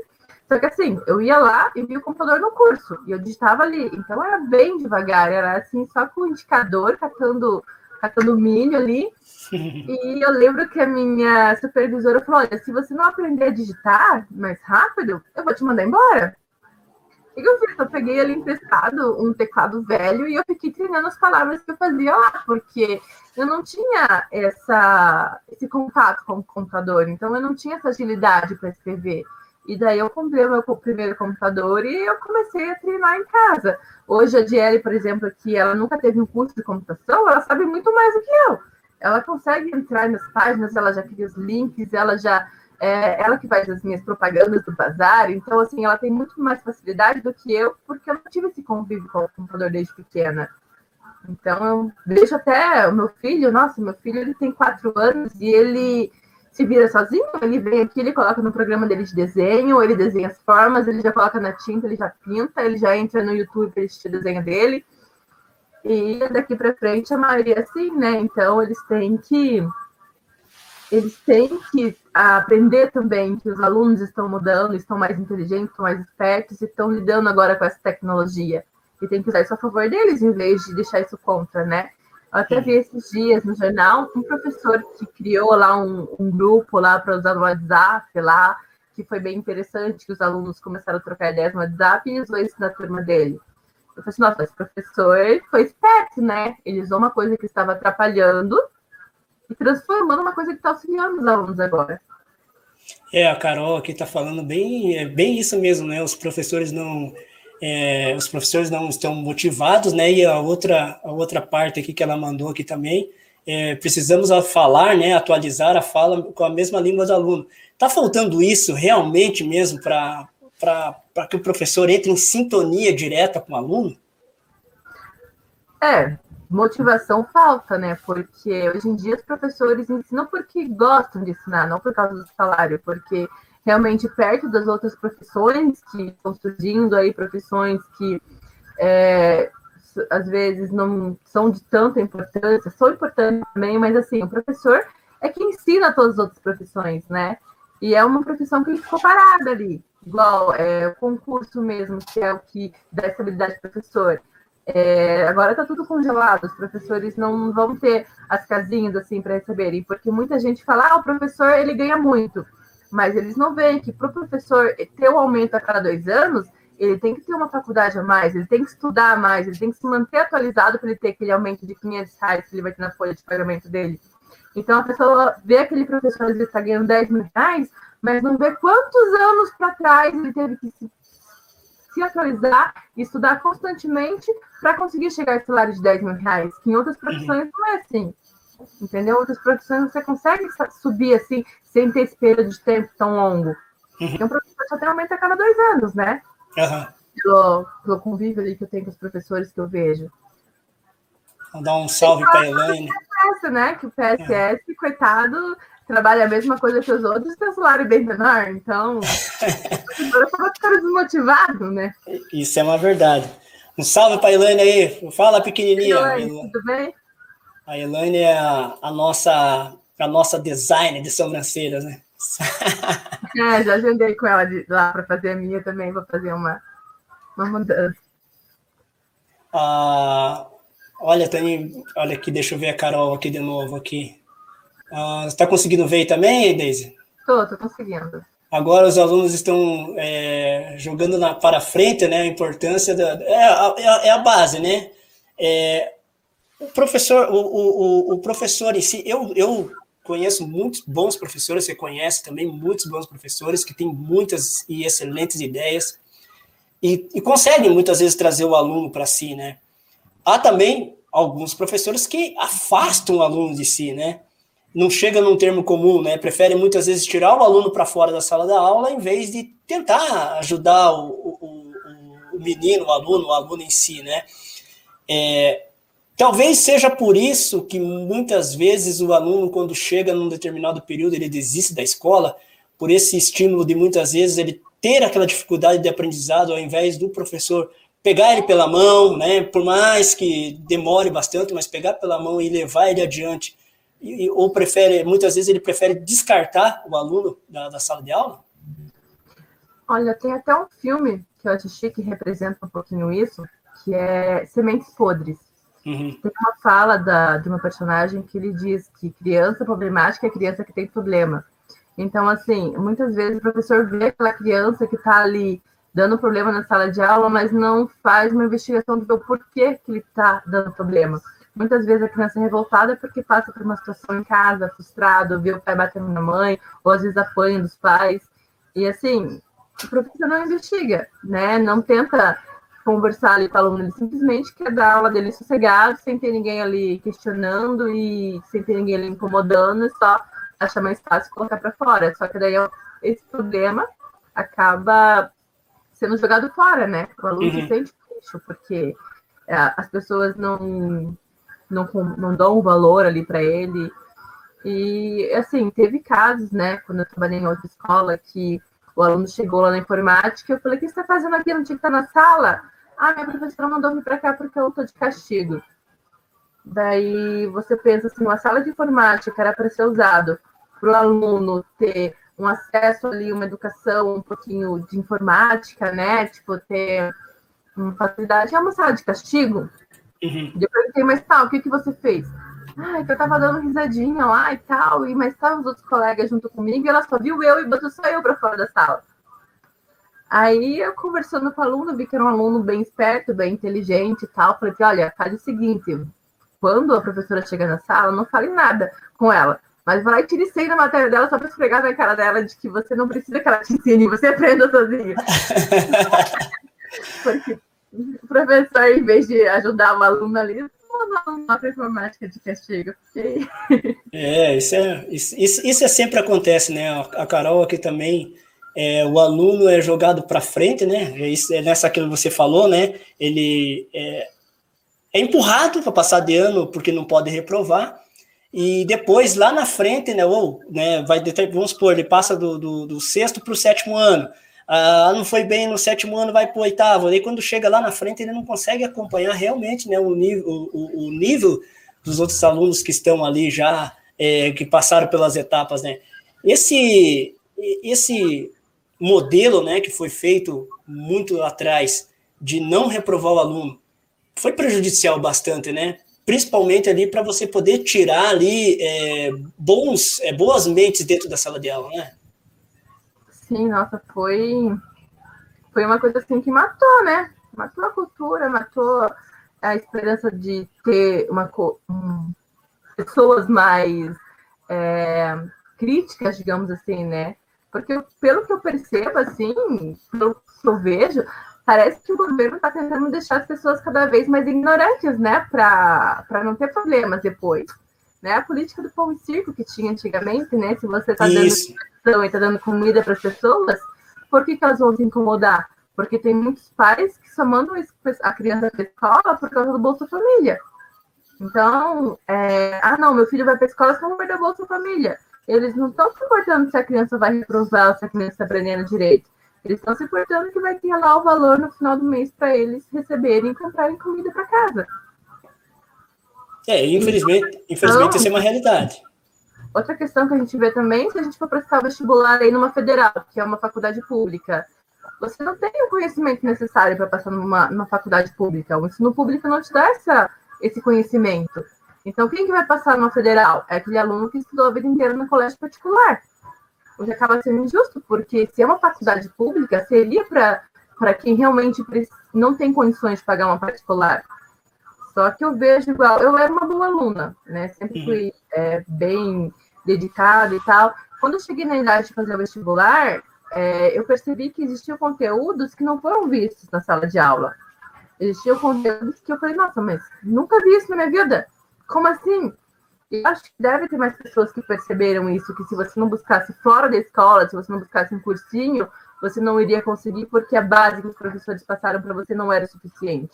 só que assim, eu ia lá e via o computador no curso, e eu digitava ali, então era bem devagar, era assim, só com o indicador, catando, catando milho ali, e eu lembro que a minha supervisora falou, olha, se você não aprender a digitar mais rápido, eu vou te mandar embora. O que eu fiz? Eu peguei ali emprestado um teclado velho e eu fiquei treinando as palavras que eu fazia lá, porque eu não tinha essa, esse contato com o computador, então eu não tinha essa agilidade para escrever. E daí eu comprei o meu primeiro computador e eu comecei a treinar em casa. Hoje a Diele, por exemplo, que ela nunca teve um curso de computação, ela sabe muito mais do que eu. Ela consegue entrar nas páginas, ela já cria os links, ela já é ela que faz as minhas propagandas do bazar, então, assim, ela tem muito mais facilidade do que eu, porque eu não tive esse convívio com o computador desde pequena. Então, eu vejo até o meu filho, nossa, meu filho, ele tem quatro anos e ele se vira sozinho, ele vem aqui, ele coloca no programa dele de desenho, ele desenha as formas, ele já coloca na tinta, ele já pinta, ele já entra no YouTube para assistir o desenho dele. E daqui para frente a maioria é assim, né? Então eles têm que eles têm que aprender também que os alunos estão mudando, estão mais inteligentes, estão mais espertos e estão lidando agora com essa tecnologia. E tem que usar isso a favor deles, em vez de deixar isso contra, né? Eu até vi esses dias no jornal um professor que criou lá um, um grupo lá para usar no WhatsApp lá, que foi bem interessante, que os alunos começaram a trocar ideias no WhatsApp e usou isso na turma dele. Eu falei assim, nossa, esse professor foi esperto, né? Ele usou uma coisa que estava atrapalhando e transformando uma coisa que está auxiliando os alunos agora. É, a Carol aqui está falando bem, é bem isso mesmo, né? Os professores não, é, os professores não estão motivados, né? E a outra, a outra parte aqui que ela mandou aqui também, é, precisamos falar, né? Atualizar a fala com a mesma língua do aluno. Está faltando isso realmente mesmo para que o professor entre em sintonia direta com o aluno? É, motivação falta, né? Porque hoje em dia os professores ensinam porque gostam de ensinar, não por causa do salário, porque realmente perto das outras profissões que estão surgindo aí, profissões que é, às vezes não são de tanta importância, são importantes também, mas assim, o professor é que ensina todas as outras profissões, né? E é uma profissão que ficou parada ali, igual é, o concurso mesmo, que é o que dá estabilidade ao professor. É, agora está tudo congelado, os professores não vão ter as casinhas assim para receberem, porque muita gente fala, ah, o professor ele ganha muito, mas eles não veem que para o professor ter um aumento a cada dois anos, ele tem que ter uma faculdade a mais, ele tem que estudar mais, ele tem que se manter atualizado para ele ter aquele aumento de 500 reais que ele vai ter na folha de pagamento dele. Então a pessoa vê aquele professor às vezes está ganhando 10 mil reais, mas não vê quantos anos para trás ele teve que se se atualizar e estudar constantemente para conseguir chegar a salário de 10 mil reais, que em outras profissões não é assim. Entendeu? Outras profissões você consegue subir assim, sem ter esse período de tempo tão longo. Uhum. Então, o professor só tem aumento a cada dois anos, né? Uhum. Pelo, pelo convívio ali que eu tenho com os professores que eu vejo. Vou dar um salve para a Elaine. Né? Que o PSS, uhum. coitado, trabalha a mesma coisa que os outros, tem um salário bem menor, então agora eu ficar desmotivado, né? Isso é uma verdade. Um salve para a Elaine aí, fala pequenininha. Elaine, tudo bem? A Elaine é a, a, nossa a nossa designer de sobrancelhas, né? é, já agendei com ela de, lá para fazer a minha também, vou fazer uma, uma mudança. Ah, olha, tem, olha aqui, deixa eu ver a Carol aqui de novo aqui. Ah, está conseguindo ver também, Deise? Estou, estou conseguindo. Agora os alunos estão é, jogando na, para frente, né? A importância da é a, é a é base, né? É, o professor, o, o, o professor em si, eu, eu conheço muitos bons professores, você conhece também muitos bons professores que têm muitas e excelentes ideias e, e conseguem muitas vezes trazer o aluno para si, né? Há também alguns professores que afastam o aluno de si, né? não chega num termo comum, né? Prefere muitas vezes tirar o aluno para fora da sala da aula em vez de tentar ajudar o, o, o menino, o aluno, o aluno em si, né? É, talvez seja por isso que muitas vezes o aluno, quando chega num determinado período, ele desiste da escola, por esse estímulo de muitas vezes ele ter aquela dificuldade de aprendizado, ao invés do professor pegar ele pela mão, né? Por mais que demore bastante, mas pegar pela mão e levar ele adiante ou prefere, muitas vezes ele prefere descartar o aluno da, da sala de aula? Olha, tem até um filme que eu assisti que representa um pouquinho isso, que é Sementes Podres. Uhum. Tem uma fala da, de uma personagem que ele diz que criança problemática é criança que tem problema. Então, assim, muitas vezes o professor vê aquela criança que está ali dando problema na sala de aula, mas não faz uma investigação do porquê que ele está dando problema. Muitas vezes a criança é revoltada porque passa por uma situação em casa, frustrado, vê o pai batendo na mãe, ou às vezes apanha dos pais. E assim, o professor não investiga, né? Não tenta conversar ali com o aluno, ele simplesmente quer dar aula dele sossegado, sem ter ninguém ali questionando e sem ter ninguém ali incomodando, só acha mais fácil colocar para fora. Só que daí esse problema acaba sendo jogado fora, né? O aluno uhum. se sente lixo, porque é, as pessoas não não, não dão um valor ali para ele. E, assim, teve casos, né, quando eu trabalhei em outra escola, que o aluno chegou lá na informática, eu falei, o que você está fazendo aqui? Não tinha que estar na sala? Ah, minha professora mandou vir para cá porque eu estou de castigo. Daí você pensa assim, uma sala de informática era para ser usado para o aluno ter um acesso ali, uma educação um pouquinho de informática, né? Tipo, ter uma facilidade. É uma sala de castigo? Uhum. Eu perguntei, mas tal, o que, que você fez? Ah, que eu tava dando risadinha lá e tal, e mas estavam os outros colegas junto comigo, e ela só viu eu e botou só eu para fora da sala. Aí eu conversando com o aluno, vi que era um aluno bem esperto, bem inteligente e tal. Falei, olha, faz o seguinte: quando a professora chega na sala, não fale nada com ela. Mas vai lá e tire 100 na matéria dela só para esfregar na cara dela de que você não precisa que ela te ensine, você aprenda sozinho. Porque o professor, em vez de ajudar o aluno ali, uma informática de castigo. É, isso é, isso, isso é sempre acontece, né? A Carol aqui também, é, o aluno é jogado para frente, né? É, isso, é nessa que você falou, né? Ele é, é empurrado para passar de ano porque não pode reprovar. E depois, lá na frente, né, ou, né, vai, vamos supor, ele passa do, do, do sexto para o sétimo ano. Ah, não foi bem no sétimo ano, vai para o oitavo. Aí quando chega lá na frente, ele não consegue acompanhar realmente né, o, nível, o, o nível dos outros alunos que estão ali já, é, que passaram pelas etapas. Né? Esse, esse modelo né, que foi feito muito atrás de não reprovar o aluno foi prejudicial bastante, né? Principalmente ali para você poder tirar ali é, bons, é, boas mentes dentro da sala de aula, né? Sim, nossa, foi, foi uma coisa assim que matou, né? Matou a cultura, matou a esperança de ter uma, um, pessoas mais é, críticas, digamos assim, né? Porque pelo que eu percebo, assim, pelo que eu vejo, parece que o governo está tentando deixar as pessoas cada vez mais ignorantes, né? Para não ter problemas depois. Né? A política do pão e circo que tinha antigamente, né? Se você está dando e está dando comida para as pessoas, por que, que elas vão se incomodar? Porque tem muitos pais que só mandam a criança para a escola por causa do Bolsa Família. Então, é, ah, não, meu filho vai para a escola só vai dar Bolsa Família. Eles não estão se importando se a criança vai reprovar se a criança está aprendendo direito. Eles estão se importando que vai ter lá o valor no final do mês para eles receberem e comprarem comida para casa. É, infelizmente, infelizmente então, isso é uma realidade. Outra questão que a gente vê também, se a gente for prestar o vestibular aí numa federal, que é uma faculdade pública, você não tem o conhecimento necessário para passar numa, numa faculdade pública. O ensino público não te dá essa, esse conhecimento. Então, quem que vai passar numa federal? É aquele aluno que estudou a vida inteira no colégio particular. O que acaba sendo injusto, porque se é uma faculdade pública, seria para quem realmente não tem condições de pagar uma particular. Só que eu vejo igual, eu era uma boa aluna, né? Sempre fui é, bem dedicada e tal. Quando eu cheguei na idade de fazer o vestibular, é, eu percebi que existiam conteúdos que não foram vistos na sala de aula. Existiam conteúdos que eu falei, nossa, mas nunca vi isso na minha vida. Como assim? Eu acho que deve ter mais pessoas que perceberam isso, que se você não buscasse fora da escola, se você não buscasse um cursinho, você não iria conseguir, porque a base que os professores passaram para você não era suficiente.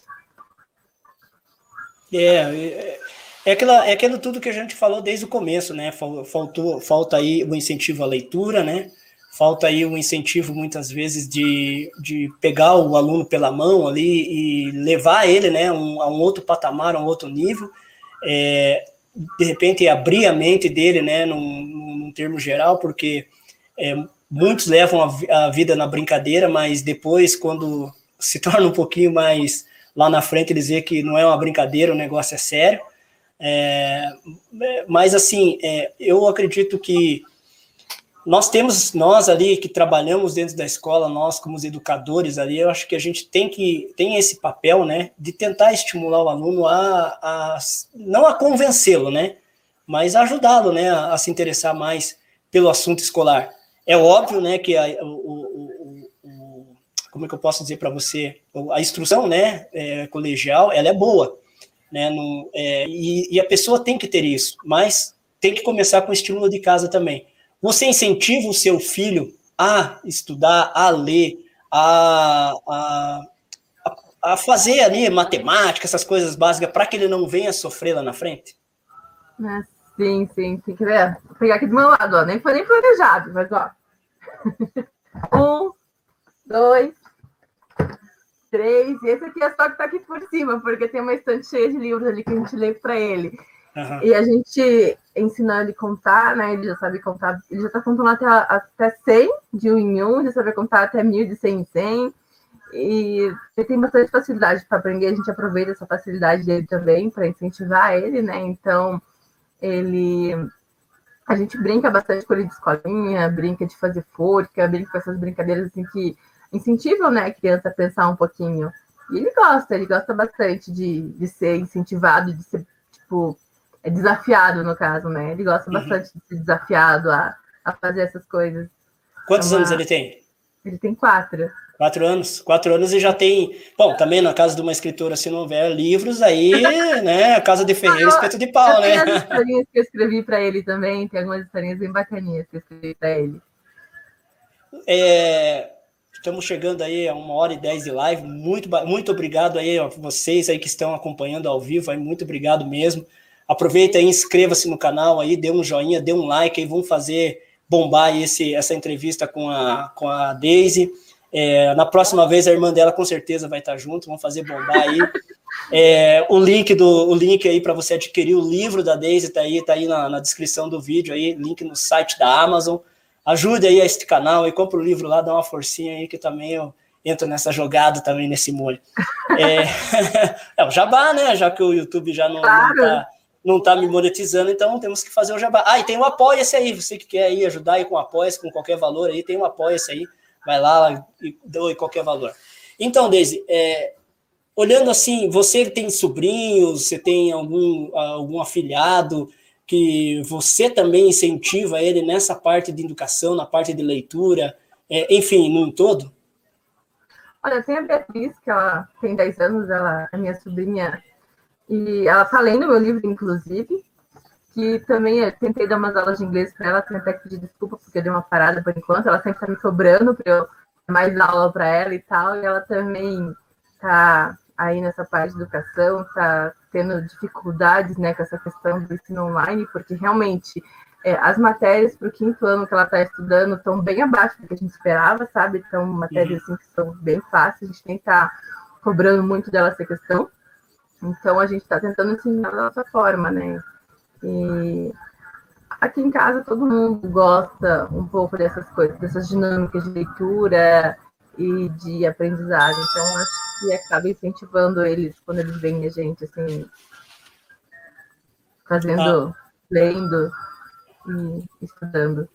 É, é, é, aquela, é aquilo tudo que a gente falou desde o começo, né? Faltou, falta aí o incentivo à leitura, né? Falta aí o incentivo, muitas vezes, de, de pegar o aluno pela mão ali e levar ele né, um, a um outro patamar, a um outro nível. É, de repente, abrir a mente dele, né, num, num termo geral, porque é, muitos levam a, a vida na brincadeira, mas depois, quando se torna um pouquinho mais lá na frente eles veem que não é uma brincadeira, o negócio é sério. É, mas assim, é, eu acredito que nós temos, nós ali que trabalhamos dentro da escola, nós como os educadores ali, eu acho que a gente tem que tem esse papel, né, de tentar estimular o aluno a, a não a convencê-lo, né, mas ajudá-lo, né, a, a, se interessar mais pelo assunto escolar. É óbvio, né, que a, o, como é que eu posso dizer para você, a instrução, né, é, colegial, ela é boa, né, no, é, e, e, a pessoa tem que ter isso, mas tem que começar com o estímulo de casa também. Você incentiva o seu filho a estudar, a ler, a, a, a fazer ali matemática, essas coisas básicas, para que ele não venha sofrer lá na frente? Ah, sim, sim, tem que ver. Vou pegar aqui do meu lado, ó. nem foi nem planejado, mas ó. um, dois, três, e esse aqui é só que tá aqui por cima, porque tem uma estante cheia de livros ali que a gente lê para ele. Uhum. E a gente ensina ele contar, né? Ele já sabe contar, ele já tá contando até, até 100, de um em um, já sabe contar até mil, de 100 em 100. E ele tem bastante facilidade para aprender, a gente aproveita essa facilidade dele também para incentivar ele, né? Então, ele. A gente brinca bastante com ele de escolinha, brinca de fazer forca, brinca com essas brincadeiras assim que incentivam né, a criança a pensar um pouquinho. E ele gosta, ele gosta bastante de, de ser incentivado, de ser, tipo, é desafiado, no caso, né? Ele gosta uhum. bastante de ser desafiado a, a fazer essas coisas. Quantos então, anos ele tem? Ele tem quatro. Quatro anos. Quatro anos e já tem. Bom, também na casa de uma escritora, se não houver livros, aí, né? A casa de Ferreira, espeto de pau, né? Tem as historinhas que eu escrevi para ele também, tem algumas historinhas bem bacaninhas que eu escrevi para ele. É, estamos chegando aí a uma hora e dez de live. Muito, muito obrigado aí a vocês aí que estão acompanhando ao vivo. Aí, muito obrigado mesmo. Aproveita aí, inscreva-se no canal aí, dê um joinha, dê um like aí, vamos fazer bombar esse, essa entrevista com a, com a Daisy. É, na próxima vez a irmã dela com certeza vai estar junto, vamos fazer bombar aí. É, o link do o link aí para você adquirir o livro da Daisy tá aí, tá aí na, na, descrição do vídeo aí, link no site da Amazon. Ajude aí a este canal e compra o livro lá, dá uma forcinha aí que também eu entro nessa jogada também nesse molho. É, é o jabá, né? Já que o YouTube já não, claro. não tá não está me monetizando, então temos que fazer o jabá. Ah, e tem o Apoia-se aí, você que quer aí ajudar aí com Apoia-se, com qualquer valor aí, tem o Apoia-se aí, vai lá e doe qualquer valor. Então, Deise, é, olhando assim, você tem sobrinhos, você tem algum, algum afilhado que você também incentiva ele nessa parte de educação, na parte de leitura, é, enfim, no todo? Olha, tem a Beatriz, que ela tem 10 anos, ela é minha sobrinha e ela está lendo meu livro, inclusive, que também eu tentei dar umas aulas de inglês para ela, tenho até que pedir desculpa porque eu dei uma parada por enquanto, ela sempre está me cobrando para eu dar mais aula para ela e tal, e ela também está aí nessa parte de educação, está tendo dificuldades né, com essa questão do ensino online, porque realmente é, as matérias para o quinto ano que ela está estudando estão bem abaixo do que a gente esperava, sabe? Então, matérias assim, que são bem fáceis, a gente tem que estar tá cobrando muito dela essa questão. Então a gente está tentando ensinar da nossa forma, né? E aqui em casa todo mundo gosta um pouco dessas coisas, dessas dinâmicas de leitura e de aprendizagem. Então acho que acaba incentivando eles quando eles veem a gente assim fazendo, ah. lendo e estudando.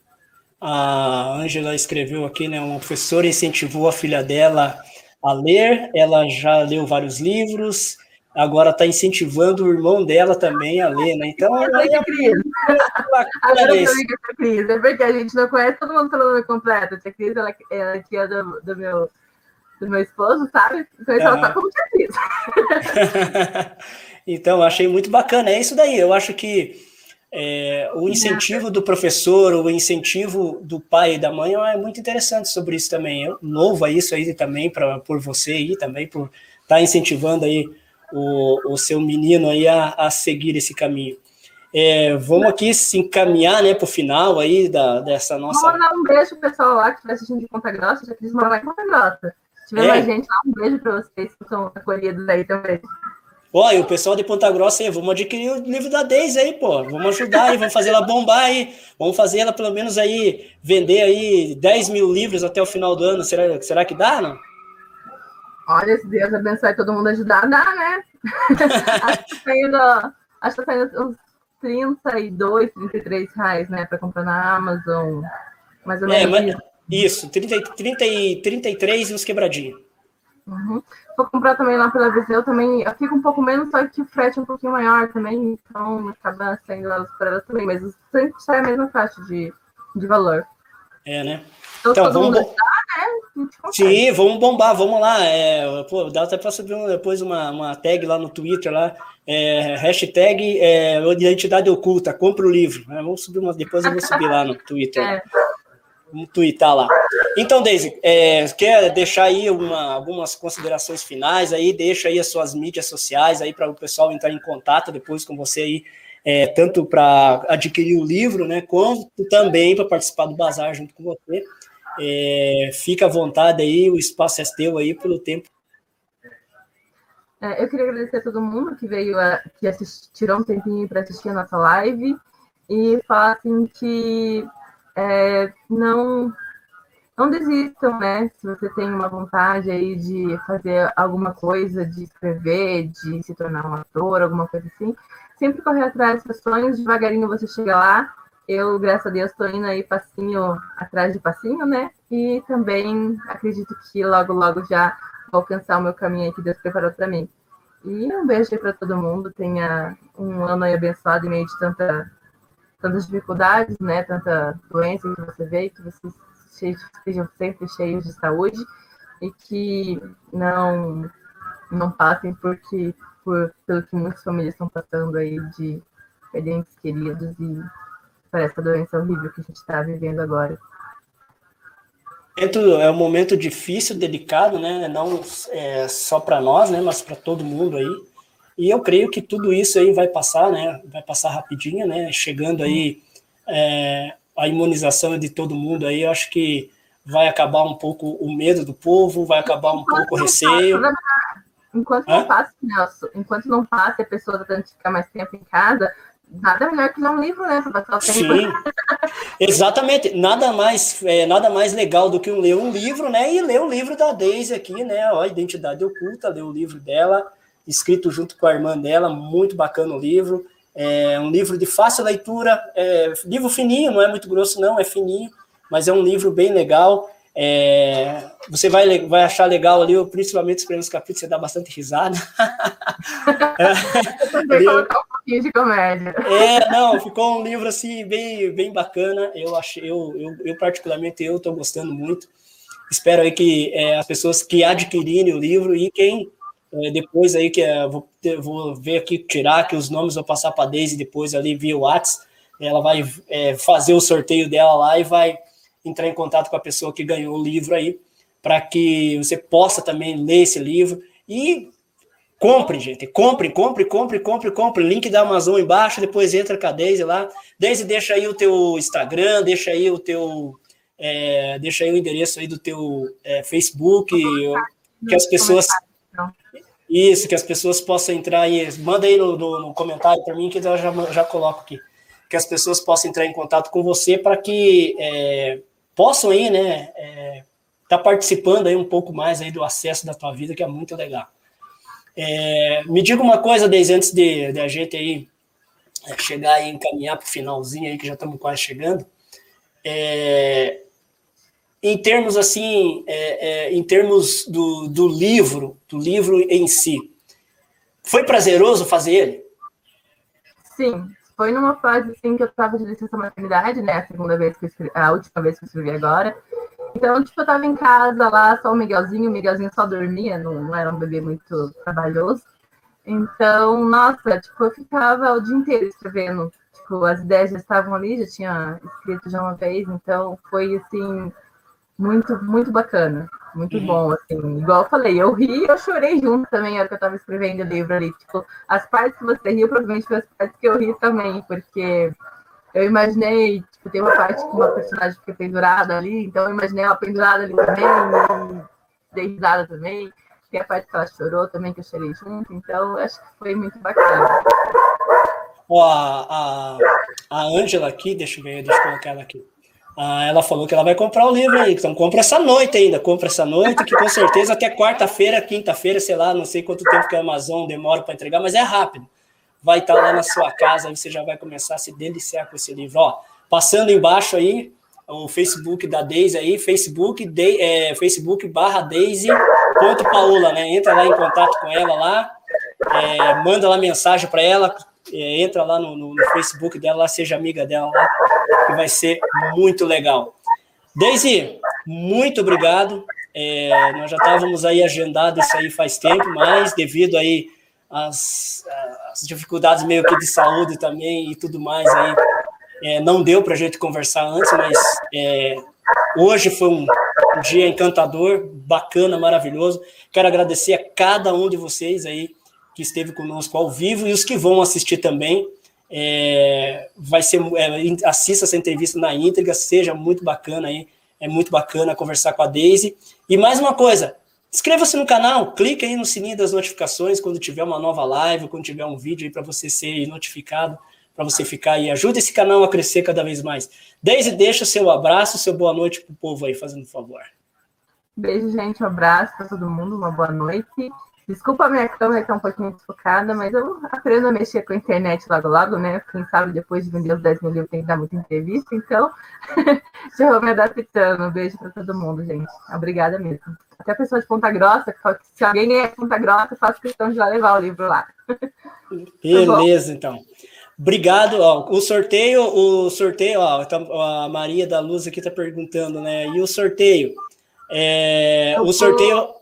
A Ângela escreveu aqui, né? Uma professora incentivou a filha dela a ler, ela já leu vários livros, agora está incentivando o irmão dela também a ler, né? Então, eu aí é Cris. Agora eu a Cris, é porque a gente não conhece todo mundo pelo nome completo. A tia Cris, ela, ela é tia do, do, meu, do meu esposo, sabe? Então, ela só como tia Cris. então, achei muito bacana. É isso daí. Eu acho que é, o incentivo do professor, o incentivo do pai e da mãe é muito interessante sobre isso também. Eu louvo a isso aí também pra, por você aí também, por estar tá incentivando aí o, o seu menino aí a, a seguir esse caminho. É, vamos aqui se encaminhar né, para o final aí da, dessa nossa. Vou mandar um beijo pro pessoal lá que estiver assistindo de Ponta Grossa, já quis morar em Ponta Grossa. Se tiver é. mais gente lá, um beijo para vocês que são acolhidos aí também. Ó, e o pessoal de Ponta Grossa aí, vamos adquirir o livro da Deise aí, pô. Vamos ajudar aí, vamos fazer ela bombar aí. Vamos fazer ela pelo menos aí, vender aí 10 mil livros até o final do ano. Será, será que dá, não? Olha, se Deus abençoe todo mundo ajudar, dá, né? acho que tá indo, acho que tá saindo uns 32, 33 reais, né? Para comprar na Amazon. Mais ou é, menos. É, mas, isso, 30, 30 e 33 e uns quebradinhos. Uhum. Vou comprar também lá pela Viseu, também eu fico um pouco menos, só que o frete é um pouquinho maior também, então acaba saindo elas para elas também, mas sempre sai a mesma faixa de, de valor. É, né? Então, então vamos. Ajudar, né? Sim, vamos bombar, vamos lá. É, pô, dá até para subir um, depois uma, uma tag lá no Twitter lá. É, hashtag é, identidade oculta, compra o livro. É, vamos subir uma, depois eu vou subir lá no Twitter. É. Vamos twittar lá. Então, Daisy, é, quer deixar aí uma, algumas considerações finais aí, deixa aí as suas mídias sociais aí para o pessoal entrar em contato depois com você aí, é, tanto para adquirir o livro, né, quanto também para participar do bazar junto com você. É, fica à vontade aí, o espaço é teu aí pelo tempo. É, eu queria agradecer a todo mundo que veio, a, que assist, tirou um tempinho para assistir a nossa live e falar assim que é, não não desistam, né? Se você tem uma vontade aí de fazer alguma coisa, de escrever, de se tornar um ator, alguma coisa assim, sempre correr atrás dos seus sonhos, devagarinho você chega lá eu, graças a Deus, estou indo aí passinho atrás de passinho, né? E também acredito que logo, logo já vou alcançar o meu caminho que Deus preparou para mim. E um beijo aí para todo mundo. Tenha um ano aí abençoado em meio de tanta, tantas dificuldades, né? Tanta doença que você vê, que vocês estejam sempre cheios de saúde e que não não passem porque por pelo que muitas famílias estão passando aí de perder queridos e por essa doença horrível que a gente está vivendo agora. É um momento difícil, delicado, né? Não é, só para nós, né? Mas para todo mundo aí. E eu creio que tudo isso aí vai passar, né? Vai passar rapidinho, né? Chegando aí é, a imunização de todo mundo aí, eu acho que vai acabar um pouco o medo do povo, vai acabar um enquanto pouco o receio. Passa, enquanto Hã? não passa, Nelson, enquanto não passa, a pessoa tendo que ficar mais tempo em casa, nada melhor que ler um livro, né? Tempo. Sim, exatamente. Nada mais, é, nada mais legal do que ler um livro, né? E ler o livro da Daisy aqui, né? Ó, Identidade Oculta, ler o livro dela, escrito junto com a irmã dela, muito bacana o livro. É um livro de fácil leitura, é, livro fininho, não é muito grosso, não, é fininho, mas é um livro bem legal. É, você vai, vai achar legal ali, principalmente os primeiros capítulos, você dá bastante risada. é, colocar um pouquinho de comédia. É, não, ficou um livro assim bem, bem bacana. Eu achei, eu, eu, eu particularmente eu estou gostando muito. Espero aí que é, as pessoas que adquirirem o livro e quem é, depois aí que é, vou, vou ver aqui tirar que os nomes vou passar para Daisy depois ali via WhatsApp. Ela vai é, fazer o sorteio dela lá e vai entrar em contato com a pessoa que ganhou o livro aí, para que você possa também ler esse livro. E compre, gente, compre, compre, compre, compre, compre, link da Amazon embaixo, depois entra com a Daisy lá, Daisy deixa aí o teu Instagram, deixa aí o teu, é, deixa aí o endereço aí do teu é, Facebook, que as pessoas, isso, que as pessoas possam entrar e manda aí no, no, no comentário para mim que eu já, já coloco aqui, que as pessoas possam entrar em contato com você para que é, possam aí, né, é, tá participando aí um pouco mais aí do acesso da tua vida, que é muito legal. É, me diga uma coisa, desde antes de, de a gente aí é, chegar e encaminhar para o finalzinho aí, que já estamos quase chegando. É, em termos assim, é, é, em termos do, do livro, do livro em si, foi prazeroso fazer ele? Sim, foi numa fase assim que eu estava de licença maternidade, né? A segunda vez que eu escrevi, a última vez que eu escrevi agora. Então, tipo, eu tava em casa lá, só o Miguelzinho, o Miguelzinho só dormia, não, não era um bebê muito trabalhoso. Então, nossa, tipo, eu ficava o dia inteiro escrevendo. Tipo, as ideias já estavam ali, já tinha escrito já uma vez, então foi assim, muito, muito bacana. Muito uhum. bom, assim. Igual eu falei, eu ri e eu chorei junto também na hora que eu tava escrevendo o livro ali. Tipo, as partes que você riu, provavelmente foi as partes que eu ri também, porque eu imaginei, tipo, tem uma parte que uma personagem fica pendurada ali, então eu imaginei ela pendurada ali também, e dei risada também. Tem a parte que ela chorou também, que eu chorei junto, então acho que foi muito bacana. Ó, a, a Ângela aqui, deixa eu ver, deixa eu colocar ela aqui. Ah, ela falou que ela vai comprar o livro aí, então compra essa noite ainda, compra essa noite, que com certeza até quarta-feira, quinta-feira, sei lá, não sei quanto tempo que a Amazon demora para entregar, mas é rápido. Vai estar tá lá na sua casa, aí você já vai começar a se deliciar com esse livro. Ó, passando embaixo aí, o Facebook da Daisy aí, Facebook, de, é, Facebook barra Daisy ponto Paola, né? Entra lá em contato com ela lá, é, manda lá mensagem para ela, é, entra lá no, no, no, Facebook dela, lá, seja amiga dela lá, que vai ser muito legal. Daisy, muito obrigado. É, nós já estávamos aí agendado isso aí faz tempo, mas devido aí às, às dificuldades meio que de saúde também e tudo mais aí, é, não deu para a gente conversar antes, mas é, hoje foi um, dia encantador, bacana, maravilhoso. Quero agradecer a cada um de vocês aí que esteve conosco ao vivo e os que vão assistir também. É, vai ser é, assista essa entrevista na íntegra, seja muito bacana aí, é muito bacana conversar com a Daisy. E mais uma coisa, inscreva-se no canal, clique aí no sininho das notificações quando tiver uma nova live, quando tiver um vídeo aí para você ser notificado para você ficar aí. Ajuda esse canal a crescer cada vez mais. Deise, deixa seu abraço, seu boa noite para o povo aí, fazendo um favor. Beijo, gente. Um abraço para todo mundo. Uma boa noite. Desculpa a minha câmera que é um pouquinho desfocada, mas eu aprendo a mexer com a internet logo logo, né? Quem sabe depois de vender os 10 mil livros tem que dar muita entrevista, então já vou me adaptando. Um beijo para todo mundo, gente. Obrigada mesmo. Até a pessoa de Ponta Grossa, se alguém é de Ponta Grossa, faço questão de já levar o livro lá. Beleza, tá então. Obrigado. Ó, o sorteio, o sorteio, ó, tá, a Maria da Luz aqui está perguntando, né? E o sorteio? É, o sorteio.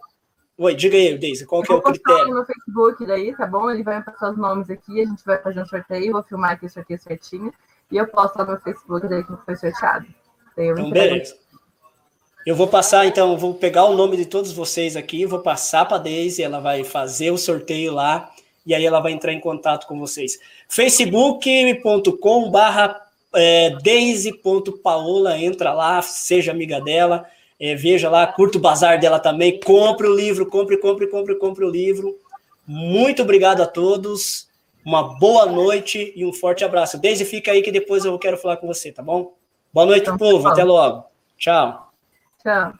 Oi, diga aí, Deise, qual que é o critério? no Facebook daí, tá bom? Ele vai passar os nomes aqui, a gente vai fazer um sorteio, vou filmar aqui o sorteio certinho, e eu posto lá no Facebook daí que foi sorteado. então, beleza. Eu vou passar, então, vou pegar o nome de todos vocês aqui, vou passar para a Deise, ela vai fazer o sorteio lá, e aí ela vai entrar em contato com vocês. facebook.com barra é, Deise.paola, entra lá, seja amiga dela, é, veja lá, curta o bazar dela também, compre o livro, compre, compre, compre, compre o livro. Muito obrigado a todos, uma boa noite e um forte abraço. Desde fica aí que depois eu quero falar com você, tá bom? Boa noite, então, povo, até logo. Tchau. Tchau.